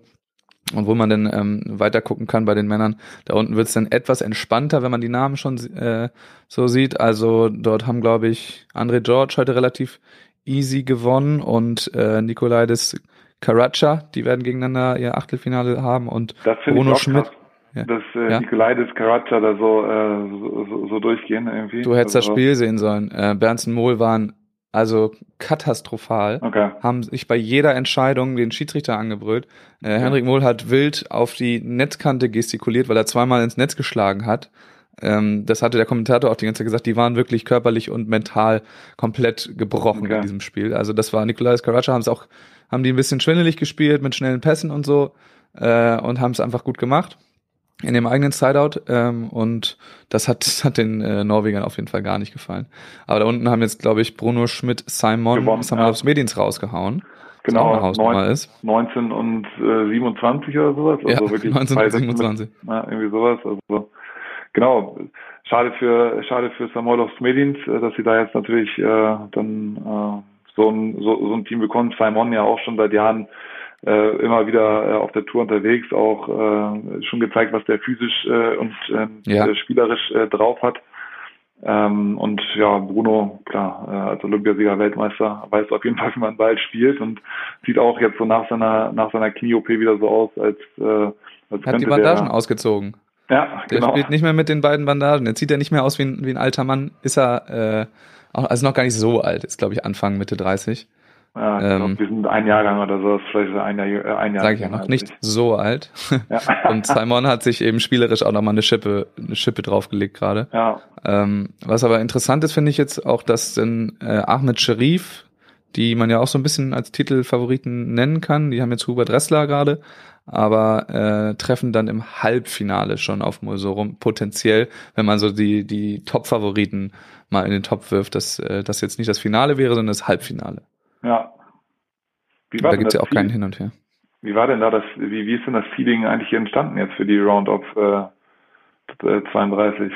Und wo man dann ähm, weiter gucken kann bei den Männern, da unten wird's dann etwas entspannter, wenn man die Namen schon äh, so sieht. Also dort haben, glaube ich, André George heute relativ easy gewonnen und äh, Nikolaides Karacha, die werden gegeneinander ihr Achtelfinale haben und Das Bruno auch Schmidt. krass, Ja. dass äh, Ja. Nikolaitis Karaca da so, äh, so, so, so durchgehen irgendwie. Du hättest das Also, Spiel sehen sollen. Äh, Bernsen Mohl waren also katastrophal. Okay. haben sich bei jeder Entscheidung den Schiedsrichter angebrüllt. Äh, Henrik Mohl hat wild auf die Netzkante gestikuliert, weil er zweimal ins Netz geschlagen hat. Ähm, das hatte der Kommentator auch die ganze Zeit gesagt, die waren wirklich körperlich und mental komplett gebrochen Okay. in diesem Spiel. Also das war Nikolais Karaca, haben es auch, haben die ein bisschen schwindelig gespielt mit schnellen Pässen und so äh, und haben es einfach gut gemacht in dem eigenen Sideout ähm, und das hat, das hat den äh, Norwegern auf jeden Fall gar nicht gefallen. Aber da unten haben jetzt, glaube ich, Bruno Schmidt, Simon, Gewonnen, Samuel ja. aufs Mediens rausgehauen. Genau, Hausnummer neun- ist. 19 und äh, 27 oder sowas. Ja, Also wirklich 19 zwei und Sätze mit- 27. Ja, irgendwie sowas. Also genau. Schade für schade für Samuel Medins, äh, dass sie da jetzt natürlich äh, dann äh, so ein so, so ein Team bekommen. Simon ja auch schon seit Jahren äh, immer wieder äh, auf der Tour unterwegs, auch äh, schon gezeigt, was der physisch äh, und äh, Ja. spielerisch äh, drauf hat. Ähm, und ja, Bruno, klar, äh, als Olympiasieger Weltmeister, weiß auf jeden Fall, wie man Ball spielt und sieht auch jetzt so nach seiner, nach seiner Knie-OP wieder so aus, als, äh, als Hat die Bandagen der, ausgezogen. Ja, Der genau. spielt nicht mehr mit den beiden Bandagen. Jetzt sieht er nicht mehr aus wie ein, wie ein alter Mann. Ist er, äh, also noch gar nicht so alt. Ist, glaube ich, Anfang, Mitte 30. Ja, ähm, glaub, wir sind ein Jahrgang oder so, vielleicht ist ein Jahr, äh, ein Jahr Sage ich ja noch nicht ich. so alt. Ja. Und Simon hat sich eben spielerisch auch nochmal eine Schippe, eine Schippe draufgelegt gerade. ja, Ähm, was aber interessant ist, finde ich jetzt auch, dass dann äh, Ahmed Sharif, die man ja auch so ein bisschen als Titelfavoriten nennen kann, die haben jetzt Hubert Ressler gerade, aber äh, treffen dann im Halbfinale schon auf Mosorum potenziell, wenn man so die die Top-Favoriten mal in den Topf wirft, dass äh, das jetzt nicht das Finale wäre, sondern das Halbfinale. Ja. Wie Da denn gibt's ja das auch keinen Hin und Her. Wie war denn da das, wie, wie ist denn das Seeding eigentlich hier entstanden jetzt für die Roundup äh, äh, 32?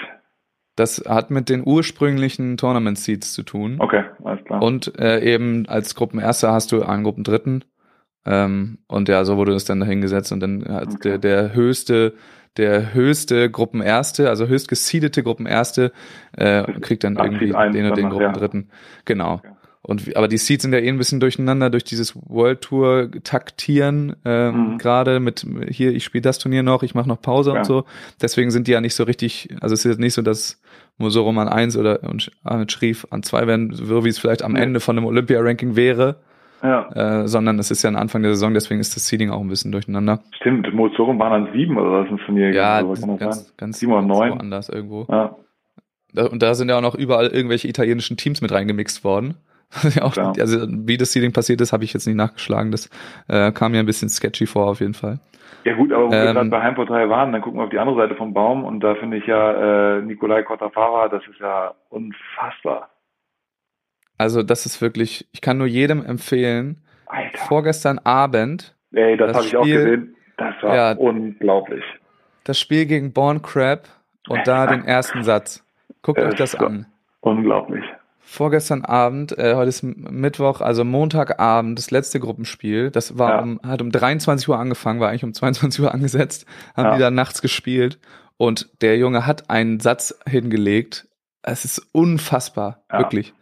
Das hat mit den ursprünglichen Tournament Seeds zu tun. Okay, alles klar. Und äh, eben als Gruppenerster hast du einen Gruppendritten. Ähm, und ja, so wurde es dann dahingesetzt und dann hat Okay. der, der höchste, der höchste Gruppenerste, also höchst gesiedete Gruppenerste, äh, kriegt dann Ach, irgendwie den und den noch, ja. Gruppendritten. Genau. Okay. Und aber die Seeds sind ja eh ein bisschen durcheinander durch dieses World Tour taktieren ähm, Mhm. gerade mit hier ich spiele das Turnier noch, ich mache noch Pause Ja. und so. Deswegen sind die ja nicht so richtig, also es ist jetzt nicht so, dass Mosorum an eins oder und Ahmed Schrif an zwei werden, so wie es vielleicht am. Ende von einem Olympia-Ranking wäre, Ja, äh, sondern es ist ja ein Anfang der Saison, deswegen ist das Seeding auch ein bisschen durcheinander. stimmt. Mozorum waren dann sieben oder was ins Turnier Ja, gegangen, so ganz, ganz, Sieben oder ganz neun? woanders irgendwo. Ja, Und da sind ja auch noch überall irgendwelche italienischen Teams mit reingemixt worden. Auch, Klar. also wie das Seeding passiert ist, habe ich jetzt nicht nachgeschlagen. Das äh, kam mir ein bisschen sketchy vor auf jeden Fall. Ja gut, aber wo wir Ähm, gerade bei Heimvorteil waren, dann gucken wir auf die andere Seite vom Baum und da finde ich ja äh, Nikolai Kotafara, das ist ja unfassbar. Also das ist wirklich, ich kann nur jedem empfehlen, Alter. vorgestern Abend Ey, das, das habe ich auch gesehen. Das war Ja. unglaublich. das Spiel gegen Born Crab und da den ersten Satz. Guckt euch das an. Unglaublich. Vorgestern Abend, äh, heute ist Mittwoch, also Montagabend, das letzte Gruppenspiel. Das war Ja. um, hat um 23 Uhr angefangen, war eigentlich um 22 Uhr angesetzt, haben Ja. die da nachts gespielt und der Junge hat einen Satz hingelegt. Es ist unfassbar, Ja. wirklich.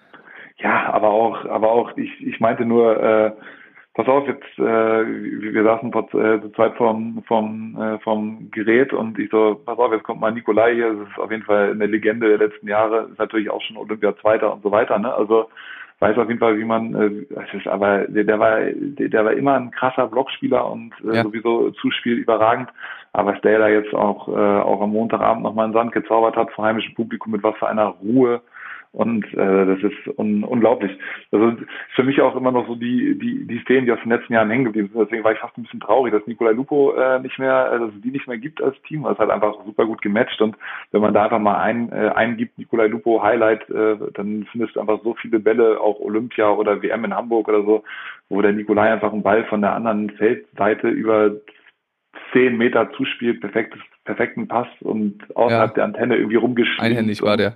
Ja, aber auch, aber auch, ich, ich meinte nur, äh, pass auf, jetzt, äh, wir, saßen vor, äh, zur Zeit vom, vom, äh, vom Gerät und ich so, pass auf, jetzt kommt mal Nikolai hier, das ist auf jeden Fall eine Legende der letzten Jahre, ist natürlich auch schon Olympia-Zweiter und so weiter, ne? Also weiß auf jeden Fall, wie man, äh, es ist aber der, der war, der, der war immer ein krasser Blockspieler und äh, Ja. sowieso Zuspiel überragend. Aber was der da jetzt auch, äh, auch am Montagabend nochmal in den Sand gezaubert hat vor heimischem Publikum, mit was für einer Ruhe und äh, das ist un unglaublich. Also für mich auch immer noch so die, die, die Szenen, die aus den letzten Jahren hängen geblieben sind. Deswegen war ich fast ein bisschen traurig, dass Nikolai Lupo äh, nicht mehr, äh, dass es die nicht mehr gibt als Team. Das ist halt einfach super gut gematcht. Und wenn man da einfach mal ein, äh, eingibt, Nikolai Lupo Highlight, äh, dann findest du einfach so viele Bälle, auch Olympia oder WM in Hamburg oder so, wo der Nikolai einfach einen Ball von der anderen Feldseite über zehn Meter zuspielt, perfektes, perfekten Pass und außerhalb Ja. der Antenne irgendwie rumgeschwingt. Einhändig war der.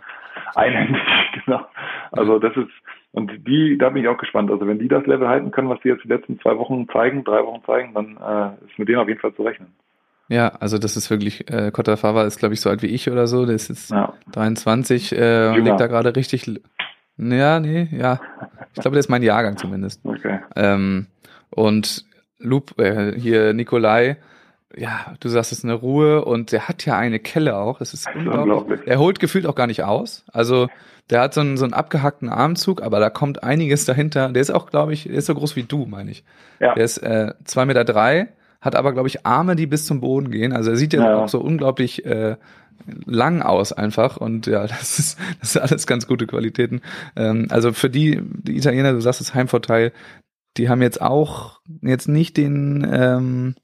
Einhändig, genau. Also das ist, und die, da bin ich auch gespannt. Also wenn die das Level halten können, was sie jetzt die letzten zwei Wochen zeigen, drei Wochen zeigen, dann äh, ist mit denen auf jeden Fall zu rechnen. Ja, also das ist wirklich, äh, Kotafava ist, glaube ich, so alt wie ich oder so. Der ist jetzt ja. 23 äh, und liegt da gerade richtig. Ja, nee, ja. Ich glaube, der ist mein Jahrgang zumindest. Okay. Ähm, und Loop, äh, hier Nikolai, ja, du sagst, es ist eine Ruhe und der hat ja eine Kelle auch. Es ist unglaublich. unglaublich. Er holt gefühlt auch gar nicht aus. Also der hat so einen, so einen abgehackten Armzug, aber da kommt einiges dahinter. Der ist auch, glaube ich, der ist so groß wie du, meine ich. Ja. Der ist äh, zwei Meter drei, hat aber, glaube ich, Arme, die bis zum Boden gehen. Also er sieht ja, ja. auch so unglaublich äh, lang aus einfach und ja, das ist, das ist alles ganz gute Qualitäten. Ähm, also für die, die Italiener, du sagst das Heimvorteil, die haben jetzt auch jetzt nicht den ähm,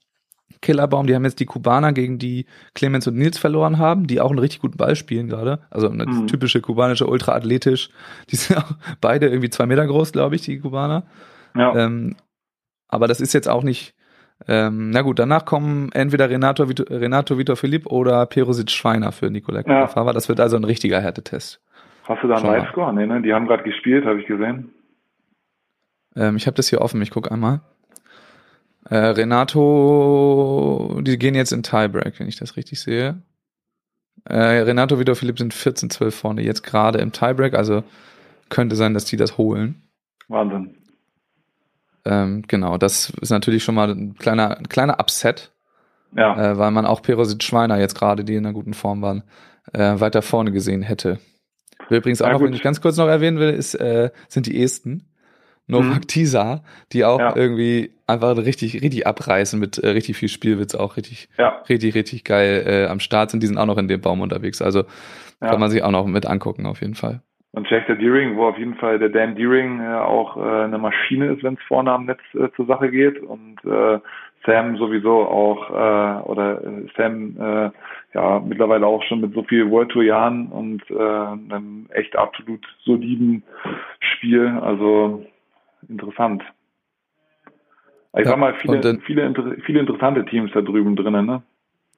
Killerbaum. Die haben jetzt die Kubaner gegen die Clemens und Nils verloren haben, die auch einen richtig guten Ball spielen gerade. Also eine mhm. typische kubanische, ultra athletisch. Die sind auch beide irgendwie zwei Meter groß, glaube ich, die Kubaner. Ja. Ähm, aber das ist jetzt auch nicht. Ähm, na gut, danach kommen entweder Renato, Vito, Renato Vitor Philipp oder Perosic Schweiner für Nikolai ja. Das wird also ein richtiger Härtetest. Hast du da einen Live-Score? Nee, ne? Die haben gerade gespielt, habe ich gesehen. Ähm, ich habe das hier offen, ich gucke einmal. Äh, Renato, die gehen jetzt in Tiebreak, wenn ich das richtig sehe. Äh, Renato Vitor Philipp sind 14-12 vorne, jetzt gerade im Tiebreak, also könnte sein, dass die das holen. Wahnsinn. Ähm, genau, das ist natürlich schon mal ein kleiner, ein kleiner Upset. Ja. Äh, weil man auch Perosit Schweiner jetzt gerade, die in einer guten Form waren, äh, weiter vorne gesehen hätte. Übrigens auch ja, noch, wenn ich ganz kurz noch erwähnen will, ist, äh, sind die Esten. Novak mhm. Tisa, die auch ja. irgendwie einfach richtig, richtig abreißen mit äh, richtig viel Spielwitz, auch richtig, ja. richtig, richtig geil äh, am Start sind. Die sind auch noch in dem Baum unterwegs. Also ja. kann man sich auch noch mit angucken, auf jeden Fall. Und Schlechter Deering, wo auf jeden Fall der Dan Deering äh, auch äh, eine Maschine ist, wenn es vorne am Netz äh, zur Sache geht. Und äh, Sam sowieso auch, äh, oder äh, Sam äh, ja mittlerweile auch schon mit so viel World Tour Jahren und äh, einem echt absolut soliden Spiel. Also interessant. Ich ja, sag mal, viele, dann, viele, viele interessante Teams da drüben drinnen, ne?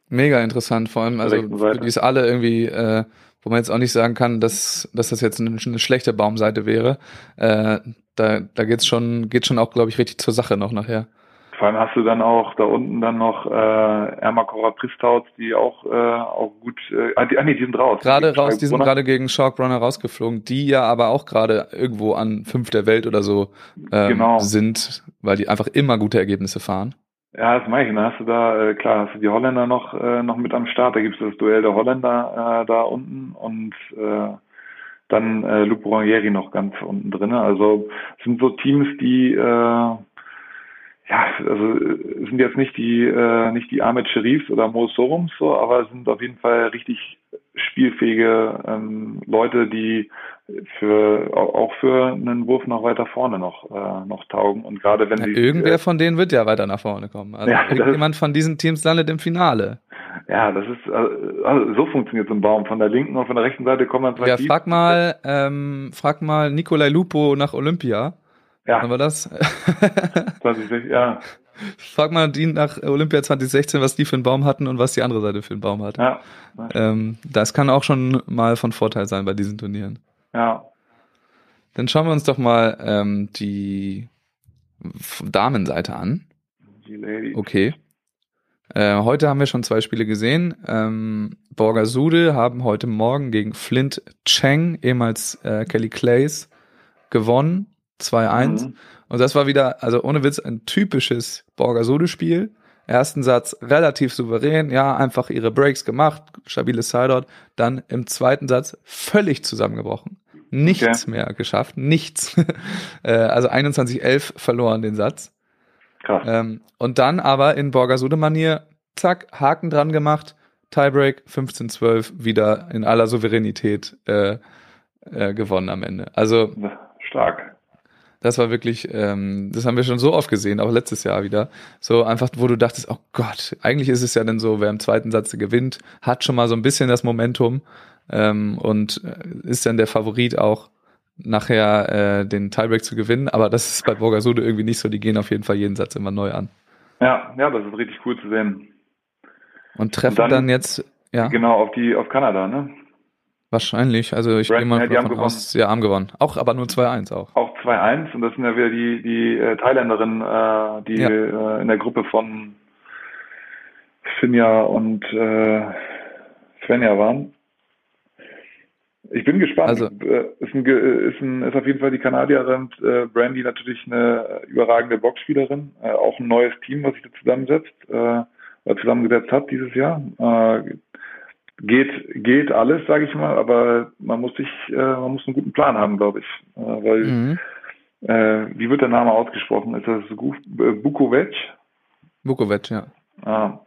Mega interessant, vor allem, also für die es alle irgendwie, äh, wo man jetzt auch nicht sagen kann, dass, dass das jetzt eine, eine schlechte Baumseite wäre. Äh, da da geht's schon, geht schon auch, glaube ich, richtig zur Sache noch nachher. Vor allem hast du dann auch da unten dann noch äh, Ermakora Pristauz, die auch äh, auch gut äh, ah, die, ah, nee, die sind raus. Gerade raus, die sind gerade gegen Sharkrunner rausgeflogen, die ja aber auch gerade irgendwo an fünf der Welt oder so ähm, genau. sind, weil die einfach immer gute Ergebnisse fahren. Ja, das meine ich. Dann hast du da, äh, klar, hast du die Holländer noch, äh, noch mit am Start. Da gibt es das Duell der Holländer äh, da unten und äh, dann äh, Luc Brunieri noch ganz unten drin. Also es sind so Teams, die äh, ja, also sind jetzt nicht die äh, nicht die Ahmed Sherifs oder Mo Sorums so, aber sind auf jeden Fall richtig spielfähige ähm, Leute, die für auch für einen Wurf noch weiter vorne noch äh, noch taugen und gerade wenn ja, sie irgendwer äh, von denen wird ja weiter nach vorne kommen. Also ja, irgendjemand von diesen Teams landet im Finale. Ja, das ist also, also so funktioniert so ein Baum. Von der linken und von der rechten Seite kommen dann zwei Ja, frag mal ähm, frag mal Nikolai Lupo nach Olympia. Ja. Haben wir das? 2016, ja. Frag mal die nach Olympia 2016, was die für einen Baum hatten und was die andere Seite für einen Baum hat. Ja. Ähm, das kann auch schon mal von Vorteil sein bei diesen Turnieren. Ja. Dann schauen wir uns doch mal ähm, die Damenseite an. Die Lady. Okay. Äh, heute haben wir schon zwei Spiele gesehen. Ähm, Borgasude haben heute Morgen gegen Flint Cheng, ehemals äh, Kelly Clays, gewonnen. 2-1. Mhm. Und das war wieder, also ohne Witz, ein typisches Borgasude-Spiel. Ersten Satz relativ souverän, ja, einfach ihre Breaks gemacht, stabiles Sideout. Dann im zweiten Satz völlig zusammengebrochen. Nichts okay. mehr geschafft, nichts. Äh, also 21-11 verloren den Satz. Krass. Ähm, und dann aber in Borgasude-Manier, zack, Haken dran gemacht, Tiebreak 15-12, wieder in aller Souveränität äh, äh, gewonnen am Ende. Also stark. Das war wirklich, ähm, das haben wir schon so oft gesehen, auch letztes Jahr wieder. So einfach, wo du dachtest, oh Gott, eigentlich ist es ja dann so, wer im zweiten Satz gewinnt, hat schon mal so ein bisschen das Momentum ähm, und äh, ist dann der Favorit auch nachher äh, den Tiebreak zu gewinnen. Aber das ist bei Borgasude irgendwie nicht so. Die gehen auf jeden Fall jeden Satz immer neu an. Ja, ja, das ist richtig cool zu sehen. Und treffen und dann, dann, jetzt, ja. Genau, auf die, auf Kanada, ne? Wahrscheinlich, also ich gehe mal ja, davon aus, ja, haben gewonnen. Auch, aber nur 2-1 auch. Auch 2-1 und das sind ja wieder die, die äh, Thailänderinnen, äh, die ja. äh, in der Gruppe von Finja und äh, Svenja waren. Ich bin gespannt. Also, äh, ist, ein, ist, ein, ist auf jeden Fall die Kanadierin äh, Brandy natürlich eine überragende Boxspielerin. Äh, auch ein neues Team, was sich da zusammensetzt, äh, zusammengesetzt hat dieses Jahr. Äh, geht geht alles, sage ich mal, aber man muss sich, äh, man muss einen guten Plan haben, glaube ich, äh, weil mhm. äh, wie wird der Name ausgesprochen? Ist das Bukovic? Bukovic, ja. Ah,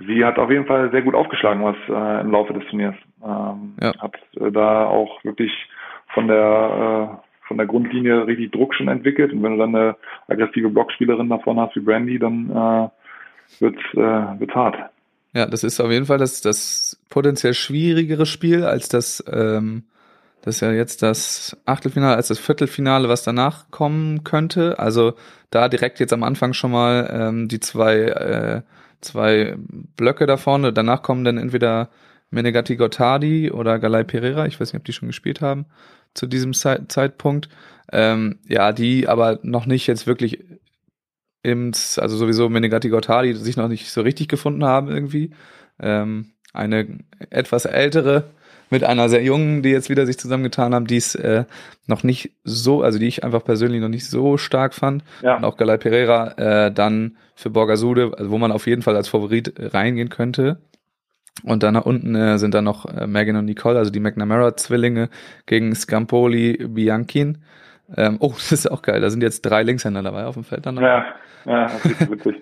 sie hat auf jeden Fall sehr gut aufgeschlagen, was äh, im Laufe des Turniers. Ähm, ja. Hat äh, da auch wirklich von der äh, von der Grundlinie richtig Druck schon entwickelt und wenn du dann eine aggressive Blockspielerin davon hast wie Brandy, dann äh, äh, wird's hart. Ja, das ist auf jeden Fall das, das potenziell schwierigere Spiel als das, ähm, das ist ja jetzt das Achtelfinale, als das Viertelfinale, was danach kommen könnte. Also da direkt jetzt am Anfang schon mal ähm, die zwei, äh, zwei Blöcke da vorne. Danach kommen dann entweder Menegatti Gottardi oder Galay Pereira. Ich weiß nicht, ob die schon gespielt haben zu diesem Zeitpunkt. Ähm, ja, die aber noch nicht jetzt wirklich im, also sowieso Menegatti Gottardi sich noch nicht so richtig gefunden haben irgendwie. Ähm, eine etwas ältere mit einer sehr jungen, die jetzt wieder sich zusammengetan haben, die es äh, noch nicht so, also die ich einfach persönlich noch nicht so stark fand. Ja. Und auch Galay Pereira äh, dann für Borgasude, also wo man auf jeden Fall als Favorit reingehen könnte. Und dann nach unten äh, sind dann noch äh, Megan und Nicole, also die McNamara-Zwillinge gegen Scampoli, Bianchin. Ähm, oh, das ist auch geil. Da sind jetzt drei Linkshänder dabei auf dem Feld dann. Ja, ja, witzig.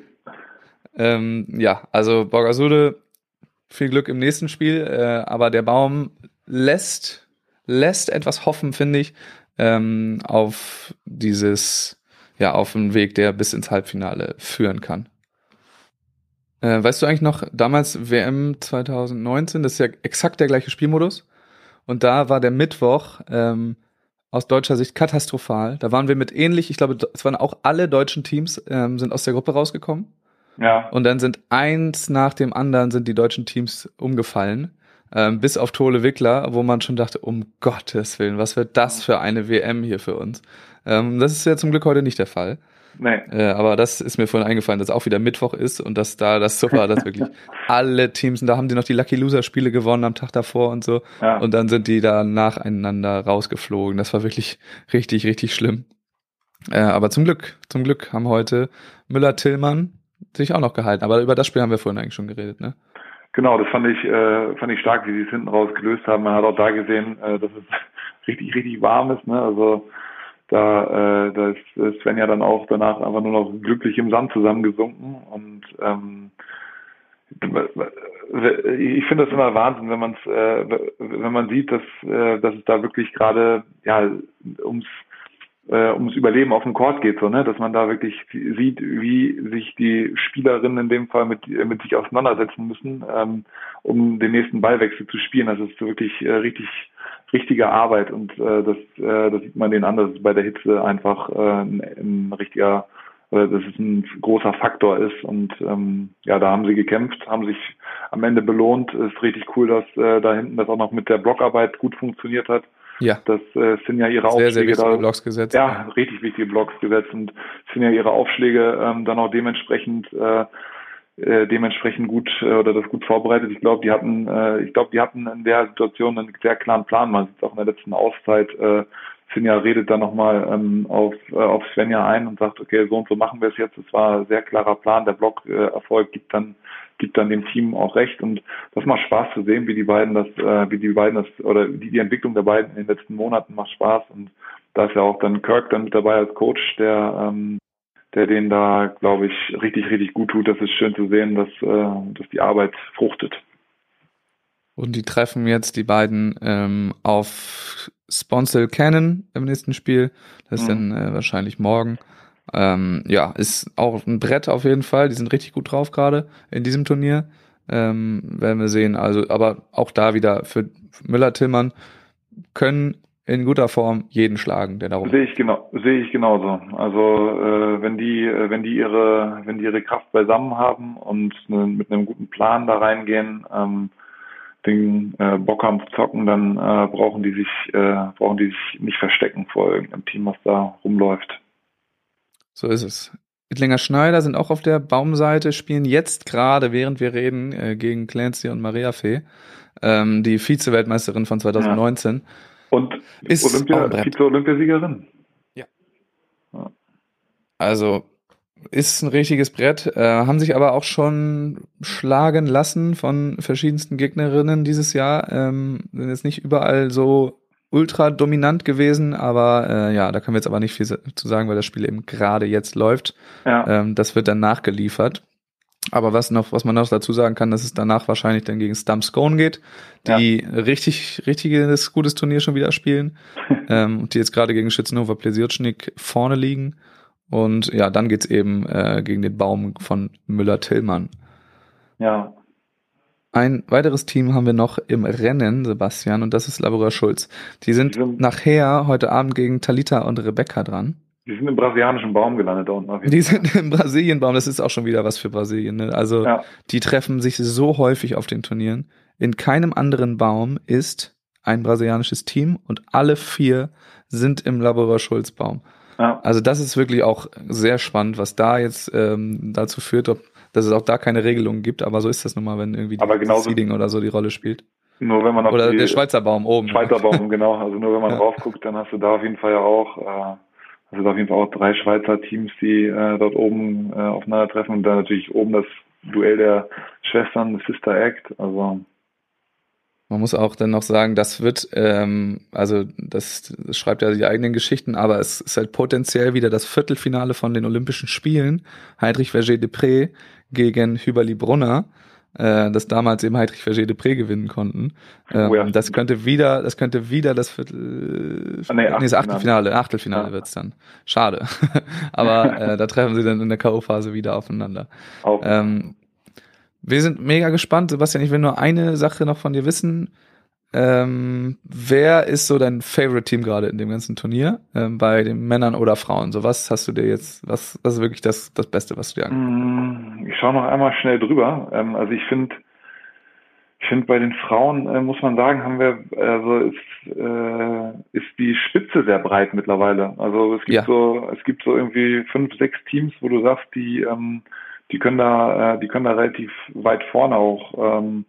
ähm, ja, also Borgasude, viel Glück im nächsten Spiel, äh, aber der Baum lässt, lässt etwas hoffen, finde ich, ähm, auf dieses, ja, auf einen Weg, der bis ins Halbfinale führen kann. Äh, weißt du eigentlich noch, damals WM 2019, das ist ja exakt der gleiche Spielmodus. Und da war der Mittwoch ähm, aus deutscher Sicht katastrophal. Da waren wir mit ähnlich, ich glaube, es waren auch alle deutschen Teams, ähm, sind aus der Gruppe rausgekommen. Ja. Und dann sind eins nach dem anderen sind die deutschen Teams umgefallen. Ähm, bis auf Tole Wickler, wo man schon dachte, um Gottes Willen, was wird das für eine WM hier für uns? Ähm, das ist ja zum Glück heute nicht der Fall. Nee. Äh, aber das ist mir vorhin eingefallen, dass auch wieder Mittwoch ist und dass da das so war, dass wirklich alle Teams, und da haben die noch die Lucky Loser Spiele gewonnen am Tag davor und so. Ja. Und dann sind die da nacheinander rausgeflogen. Das war wirklich richtig, richtig schlimm. Äh, aber zum Glück, zum Glück haben heute Müller-Tillmann sich auch noch gehalten. Aber über das Spiel haben wir vorhin eigentlich schon geredet, ne? Genau, das fand ich, äh, fand ich stark, wie sie es hinten raus gelöst haben. Man hat auch da gesehen, äh, dass es richtig, richtig warm ist. Ne? Also da, äh, da ist Sven ja dann auch danach einfach nur noch glücklich im Sand zusammengesunken und ähm, ich finde das immer Wahnsinn, wenn man es, äh, wenn man sieht, dass, äh, dass es da wirklich gerade ja ums äh, ums Überleben auf dem Court geht, so ne, dass man da wirklich sieht, wie sich die Spielerinnen in dem Fall mit mit sich auseinandersetzen müssen, ähm, um den nächsten Ballwechsel zu spielen. Das ist wirklich äh, richtig richtige Arbeit und äh, das, äh, das sieht man denen an, dass es bei der Hitze einfach äh, ein, ein richtiger, äh, dass es ein großer Faktor ist und ähm, ja, da haben sie gekämpft, haben sich am Ende belohnt. Ist richtig cool, dass äh, da hinten das auch noch mit der Blockarbeit gut funktioniert hat. Ja. Das äh, sind ja ihre sehr, Aufschläge. Sehr wichtige da, Blocks gesetzt. Ja, richtig wichtige Blocks gesetzt und sind ja ihre Aufschläge ähm, dann auch dementsprechend äh, äh, dementsprechend gut äh, oder das gut vorbereitet. Ich glaube, die hatten, äh, ich glaube, die hatten in der Situation einen sehr klaren Plan. Man sieht es auch in der letzten Auszeit. Äh, Finja redet dann nochmal ähm, auf, äh, auf Svenja ein und sagt, okay, so und so machen wir es jetzt. Es war ein sehr klarer Plan. Der Blockerfolg äh, gibt dann gibt dann dem Team auch recht und das macht Spaß zu sehen, wie die beiden das, äh, wie die beiden das oder die, die Entwicklung der beiden in den letzten Monaten macht Spaß und da ist ja auch dann Kirk dann mit dabei als Coach, der ähm, der denen da, glaube ich, richtig, richtig gut tut. Das ist schön zu sehen, dass, äh, dass die Arbeit fruchtet. Und die treffen jetzt die beiden ähm, auf Sponsel Cannon im nächsten Spiel. Das ist mhm. dann äh, wahrscheinlich morgen. Ähm, ja, ist auch ein Brett auf jeden Fall. Die sind richtig gut drauf gerade in diesem Turnier. Ähm, werden wir sehen. Also, aber auch da wieder für Müller-Tillmann können in guter Form jeden schlagen, der darum. Sehe ich genau, sehe ich genauso. Also äh, wenn die, äh, wenn die ihre, wenn die ihre Kraft beisammen haben und ne, mit einem guten Plan da reingehen, ähm, Ding äh, Bock haben zu zocken, dann äh, brauchen die sich äh, brauchen die sich nicht verstecken vor irgendeinem Team, was da rumläuft. So ist es. Ittlinger Schneider sind auch auf der Baumseite, spielen jetzt gerade, während wir reden, äh, gegen Clancy und Maria Fee, ähm, die Vize-Weltmeisterin von 2019. Ja. Und ist Olympia, Vize-Olympiasiegerin. Ja. ja. Also ist ein richtiges Brett, äh, haben sich aber auch schon schlagen lassen von verschiedensten Gegnerinnen dieses Jahr. Ähm, sind jetzt nicht überall so ultra dominant gewesen, aber äh, ja, da können wir jetzt aber nicht viel zu sagen, weil das Spiel eben gerade jetzt läuft. Ja. Ähm, das wird dann nachgeliefert. Aber was noch, was man noch dazu sagen kann, dass es danach wahrscheinlich dann gegen Stump Scone geht, die ja. richtig, richtiges, gutes Turnier schon wieder spielen, ähm, die jetzt gerade gegen Schützenhofer Plesiertschnik vorne liegen. Und ja, dann geht's eben äh, gegen den Baum von Müller-Tillmann. Ja. Ein weiteres Team haben wir noch im Rennen, Sebastian, und das ist Laborer Schulz. Die sind nachher heute Abend gegen Talita und Rebecca dran. Die sind im brasilianischen Baum gelandet da unten. Die sind im Brasilienbaum, das ist auch schon wieder was für Brasilien. Ne? Also ja. die treffen sich so häufig auf den Turnieren. In keinem anderen Baum ist ein brasilianisches Team und alle vier sind im Laborer Schulz Baum. Ja. Also das ist wirklich auch sehr spannend, was da jetzt ähm, dazu führt, ob, dass es auch da keine Regelungen gibt, aber so ist das nun mal, wenn irgendwie aber die Seeding oder so die Rolle spielt. Nur wenn man auf Oder der Schweizer Baum oben. Schweizer Baum, genau. Also nur wenn man ja. drauf guckt, dann hast du da auf jeden Fall ja auch, äh, also da auf jeden Fall auch drei Schweizer Teams, die äh, dort oben äh, aufeinandertreffen und dann natürlich oben das Duell der Schwestern, Sister Act. Also man muss auch dann noch sagen, das wird, ähm, also das, das schreibt ja die eigenen Geschichten, aber es ist halt potenziell wieder das Viertelfinale von den Olympischen Spielen. Heidrich Verger de Pré gegen Hüberli Brunner, äh, das damals eben Heidrich Verger de Pré gewinnen konnten. Ähm, oh ja. Das könnte wieder, das könnte wieder das Viertel, ah, nee, nee, das Achtelfinale, Achtelfinale ja. wird's dann. Schade. aber äh, da treffen sie dann in der K.O.-Phase wieder aufeinander. Auch. Ähm, wir sind mega gespannt. Sebastian, ich will nur eine Sache noch von dir wissen. Ähm, wer ist so dein Favorite-Team gerade in dem ganzen Turnier? Ähm, bei den Männern oder Frauen? So, was hast du dir jetzt, was, was ist wirklich das, das Beste, was du dir anguckst? Mm, ich schaue noch einmal schnell drüber. Ähm, also ich finde, ich finde bei den Frauen äh, muss man sagen, haben wir, also ist, äh, ist die Spitze sehr breit mittlerweile. Also es gibt ja. so, es gibt so irgendwie fünf, sechs Teams, wo du sagst, die ähm, die können da, äh, die können da relativ weit vorne auch, ähm,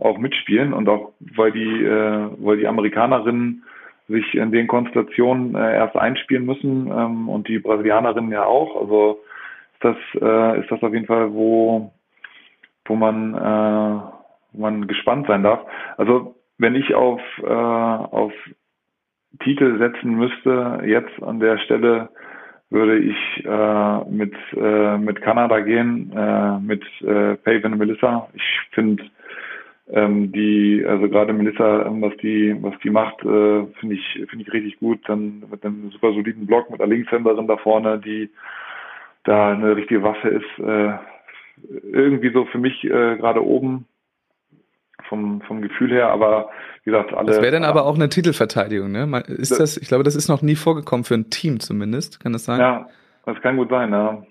auch mitspielen und auch weil die, äh, weil die Amerikanerinnen sich in den Konstellationen äh, erst einspielen müssen ähm, und die Brasilianerinnen ja auch. Also ist das, äh, ist das auf jeden Fall, wo, wo man, äh, wo man gespannt sein darf. Also wenn ich auf, äh, auf Titel setzen müsste, jetzt an der Stelle, würde ich äh, mit, äh, mit Kanada gehen, äh, mit äh, Paven Melissa. Ich finde ähm, die, also gerade Melissa, ähm, was die, was die macht, äh, finde ich, finde ich richtig gut. Dann mit einem super soliden Block mit einer Linkshänderin da vorne, die da eine richtige Waffe ist. Äh, irgendwie so für mich äh, gerade oben vom, vom Gefühl her, aber wie gesagt, alle. Das wäre dann aber auch eine Titelverteidigung, ne? Ist das, ich glaube, das ist noch nie vorgekommen für ein Team zumindest, kann das sein? Ja, das kann gut sein, ja.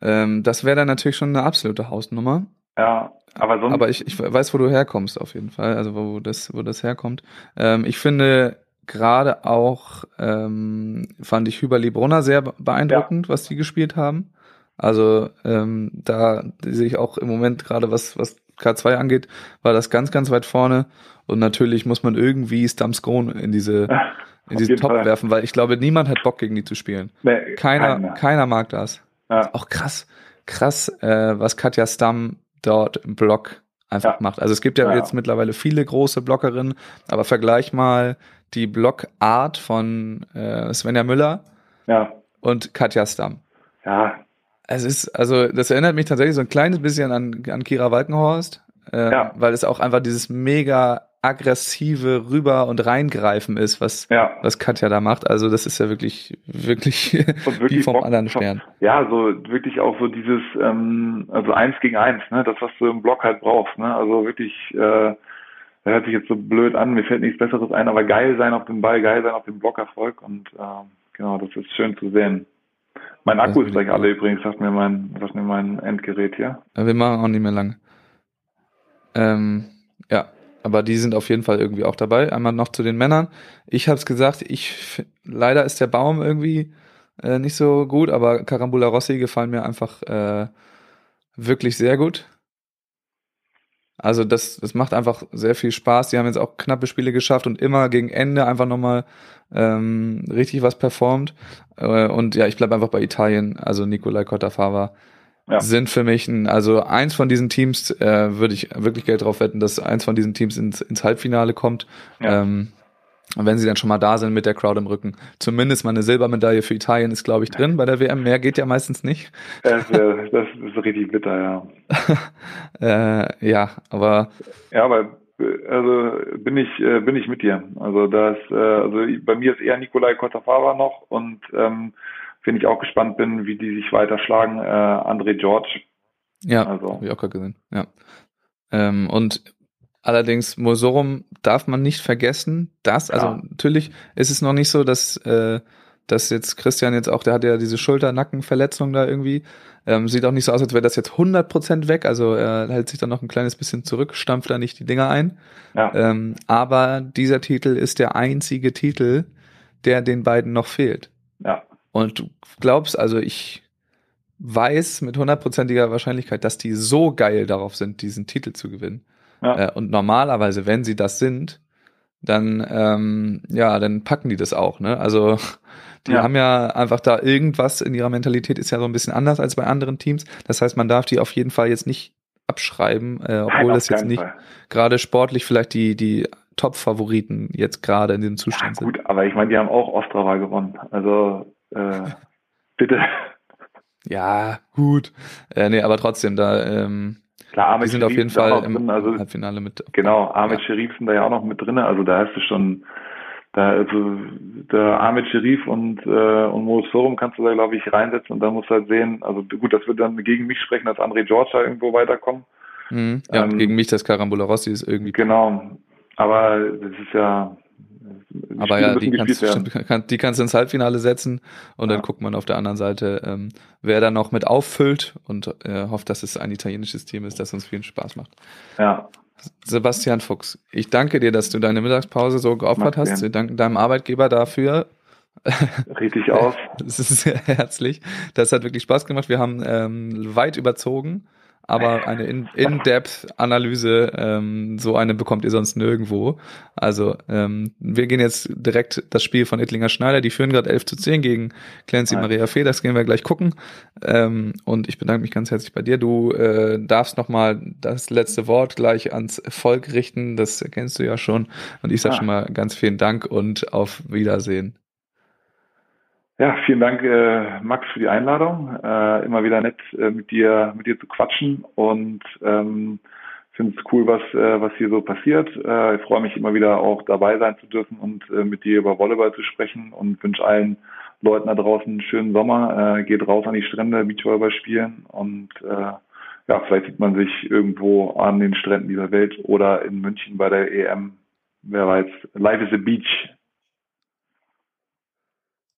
Ähm, das wäre dann natürlich schon eine absolute Hausnummer. Ja, aber sonst. Aber ich, ich weiß, wo du herkommst auf jeden Fall, also wo das, wo das herkommt. Ähm, ich finde gerade auch ähm, fand ich Hüberli Brunner sehr beeindruckend, ja. was die gespielt haben. Also ähm, da sehe ich auch im Moment gerade was, was K2 angeht, war das ganz, ganz weit vorne. Und natürlich muss man irgendwie Stamskone in diese, in diesen Top Fall. werfen, weil ich glaube, niemand hat Bock gegen die zu spielen. Nee, keiner, keiner, keiner mag das. Ja. auch krass, krass, äh, was Katja Stamm dort im Block einfach ja. macht. Also es gibt ja, ja, jetzt mittlerweile viele große Blockerinnen, aber vergleich mal die Blockart von äh, Svenja Müller ja. und Katja Stamm. Ja, es ist, also das erinnert mich tatsächlich so ein kleines bisschen an, an Kira Walkenhorst, äh, ja. weil es auch einfach dieses mega aggressive rüber und reingreifen ist, was ja. was Katja da macht. Also das ist ja wirklich wirklich, wirklich wie vom Bock, anderen Stern. Ja, so wirklich auch so dieses ähm, also eins gegen eins, ne, das was du im Block halt brauchst, ne, also wirklich. Äh, das hört sich jetzt so blöd an, mir fällt nichts Besseres ein, aber geil sein auf dem Ball, geil sein auf dem Blockerfolg und äh, genau, das ist schön zu sehen. Mein Akku ist gleich alle übrigens, sagt mir mein, sagt mir mein Endgerät hier. Ja, wir machen auch nicht mehr lang. Ähm, ja. Aber die sind auf jeden Fall irgendwie auch dabei. Einmal noch zu den Männern. Ich habe es gesagt, ich leider ist der Baum irgendwie äh, nicht so gut, aber Carambula Rossi gefallen mir einfach äh, wirklich sehr gut. Also das, das macht einfach sehr viel Spaß. Die haben jetzt auch knappe Spiele geschafft und immer gegen Ende einfach nochmal ähm, richtig was performt. Äh, und ja, ich bleibe einfach bei Italien. Also Nikolai Cottafava ja. sind für mich ein, also eins von diesen Teams, äh, würde ich wirklich Geld drauf wetten, dass eins von diesen Teams ins, ins Halbfinale kommt. Ja. Ähm, und wenn sie dann schon mal da sind mit der Crowd im Rücken, zumindest mal eine Silbermedaille für Italien ist, glaube ich, drin bei der WM. Mehr geht ja meistens nicht. Das, äh, das ist richtig bitter, ja. äh, ja, aber. Ja, aber also bin ich äh, bin ich mit dir. Also das äh, also bei mir ist eher Nikolai Kotafava noch und ähm, wenn ich auch gespannt bin, wie die sich weiter schlagen, äh, André George. Ja, also. habe ich auch gerade gesehen. Ja. Ähm, und allerdings Mosorum darf man nicht vergessen, dass also ja. natürlich ist es noch nicht so, dass äh, dass jetzt Christian jetzt auch, der hat ja diese Schulter-Nackenverletzung da irgendwie. Ähm, sieht auch nicht so aus, als wäre das jetzt 100% weg. Also er hält sich dann noch ein kleines bisschen zurück, stampft da nicht die Dinger ein. Ja. Ähm, aber dieser Titel ist der einzige Titel, der den beiden noch fehlt. Ja. Und du glaubst, also ich weiß mit hundertprozentiger Wahrscheinlichkeit, dass die so geil darauf sind, diesen Titel zu gewinnen. Ja. Äh, und normalerweise, wenn sie das sind, dann ähm, ja, dann packen die das auch. Ne? Also die ja. haben ja einfach da irgendwas in ihrer Mentalität ist ja so ein bisschen anders als bei anderen Teams. Das heißt, man darf die auf jeden Fall jetzt nicht abschreiben, äh, obwohl Nein, das jetzt nicht gerade sportlich vielleicht die die Top-Favoriten jetzt gerade in diesem Zustand ja, gut, sind. Gut, aber ich meine, die haben auch Ostrava gewonnen. Also äh, bitte. Ja, gut. Äh, nee, aber trotzdem, da ähm, Klar, Ahmed die sind Scherif auf jeden Fall im drin, also, Halbfinale mit. Genau, Ahmed ja. Scherif sind da ja auch noch mit drin. Also da hast du schon, da also der Ahmed Scherif und äh, und Moritz Forum kannst du da glaube ich reinsetzen und dann musst du halt sehen. Also gut, das wird dann gegen mich sprechen, dass André George da irgendwo weiterkommen. Mhm. Ja, ähm, gegen mich das Carambula Rossi ist irgendwie. Genau, aber das ist ja aber ja, die kannst, kann, die kannst du ins Halbfinale setzen und ja. dann guckt man auf der anderen Seite, ähm, wer da noch mit auffüllt und äh, hofft, dass es ein italienisches Team ist, das uns viel Spaß macht. Ja. Sebastian Fuchs, ich danke dir, dass du deine Mittagspause so geopfert hast. Wir danken deinem Arbeitgeber dafür. Richtig aus. Das ist sehr herzlich. Das hat wirklich Spaß gemacht. Wir haben ähm, weit überzogen aber eine In-Depth-Analyse, ähm, so eine bekommt ihr sonst nirgendwo. Also ähm, wir gehen jetzt direkt das Spiel von Ittlinger Schneider, die führen gerade 11 zu 10 gegen Clancy Nein. Maria Fee, das gehen wir gleich gucken. Ähm, und ich bedanke mich ganz herzlich bei dir. Du äh, darfst nochmal das letzte Wort gleich ans Volk richten, das kennst du ja schon. Und ich sage ah. schon mal ganz vielen Dank und auf Wiedersehen. Ja, vielen Dank, äh, Max, für die Einladung. Äh, immer wieder nett, äh, mit dir, mit dir zu quatschen und ähm, finde es cool, was, äh, was hier so passiert. Äh, ich freue mich immer wieder auch dabei sein zu dürfen und äh, mit dir über Volleyball zu sprechen und wünsche allen Leuten da draußen einen schönen Sommer. Äh, geht raus an die Strände, Beachvolleyball spielen und äh, ja, vielleicht sieht man sich irgendwo an den Stränden dieser Welt oder in München bei der EM. Wer weiß, Life is a Beach.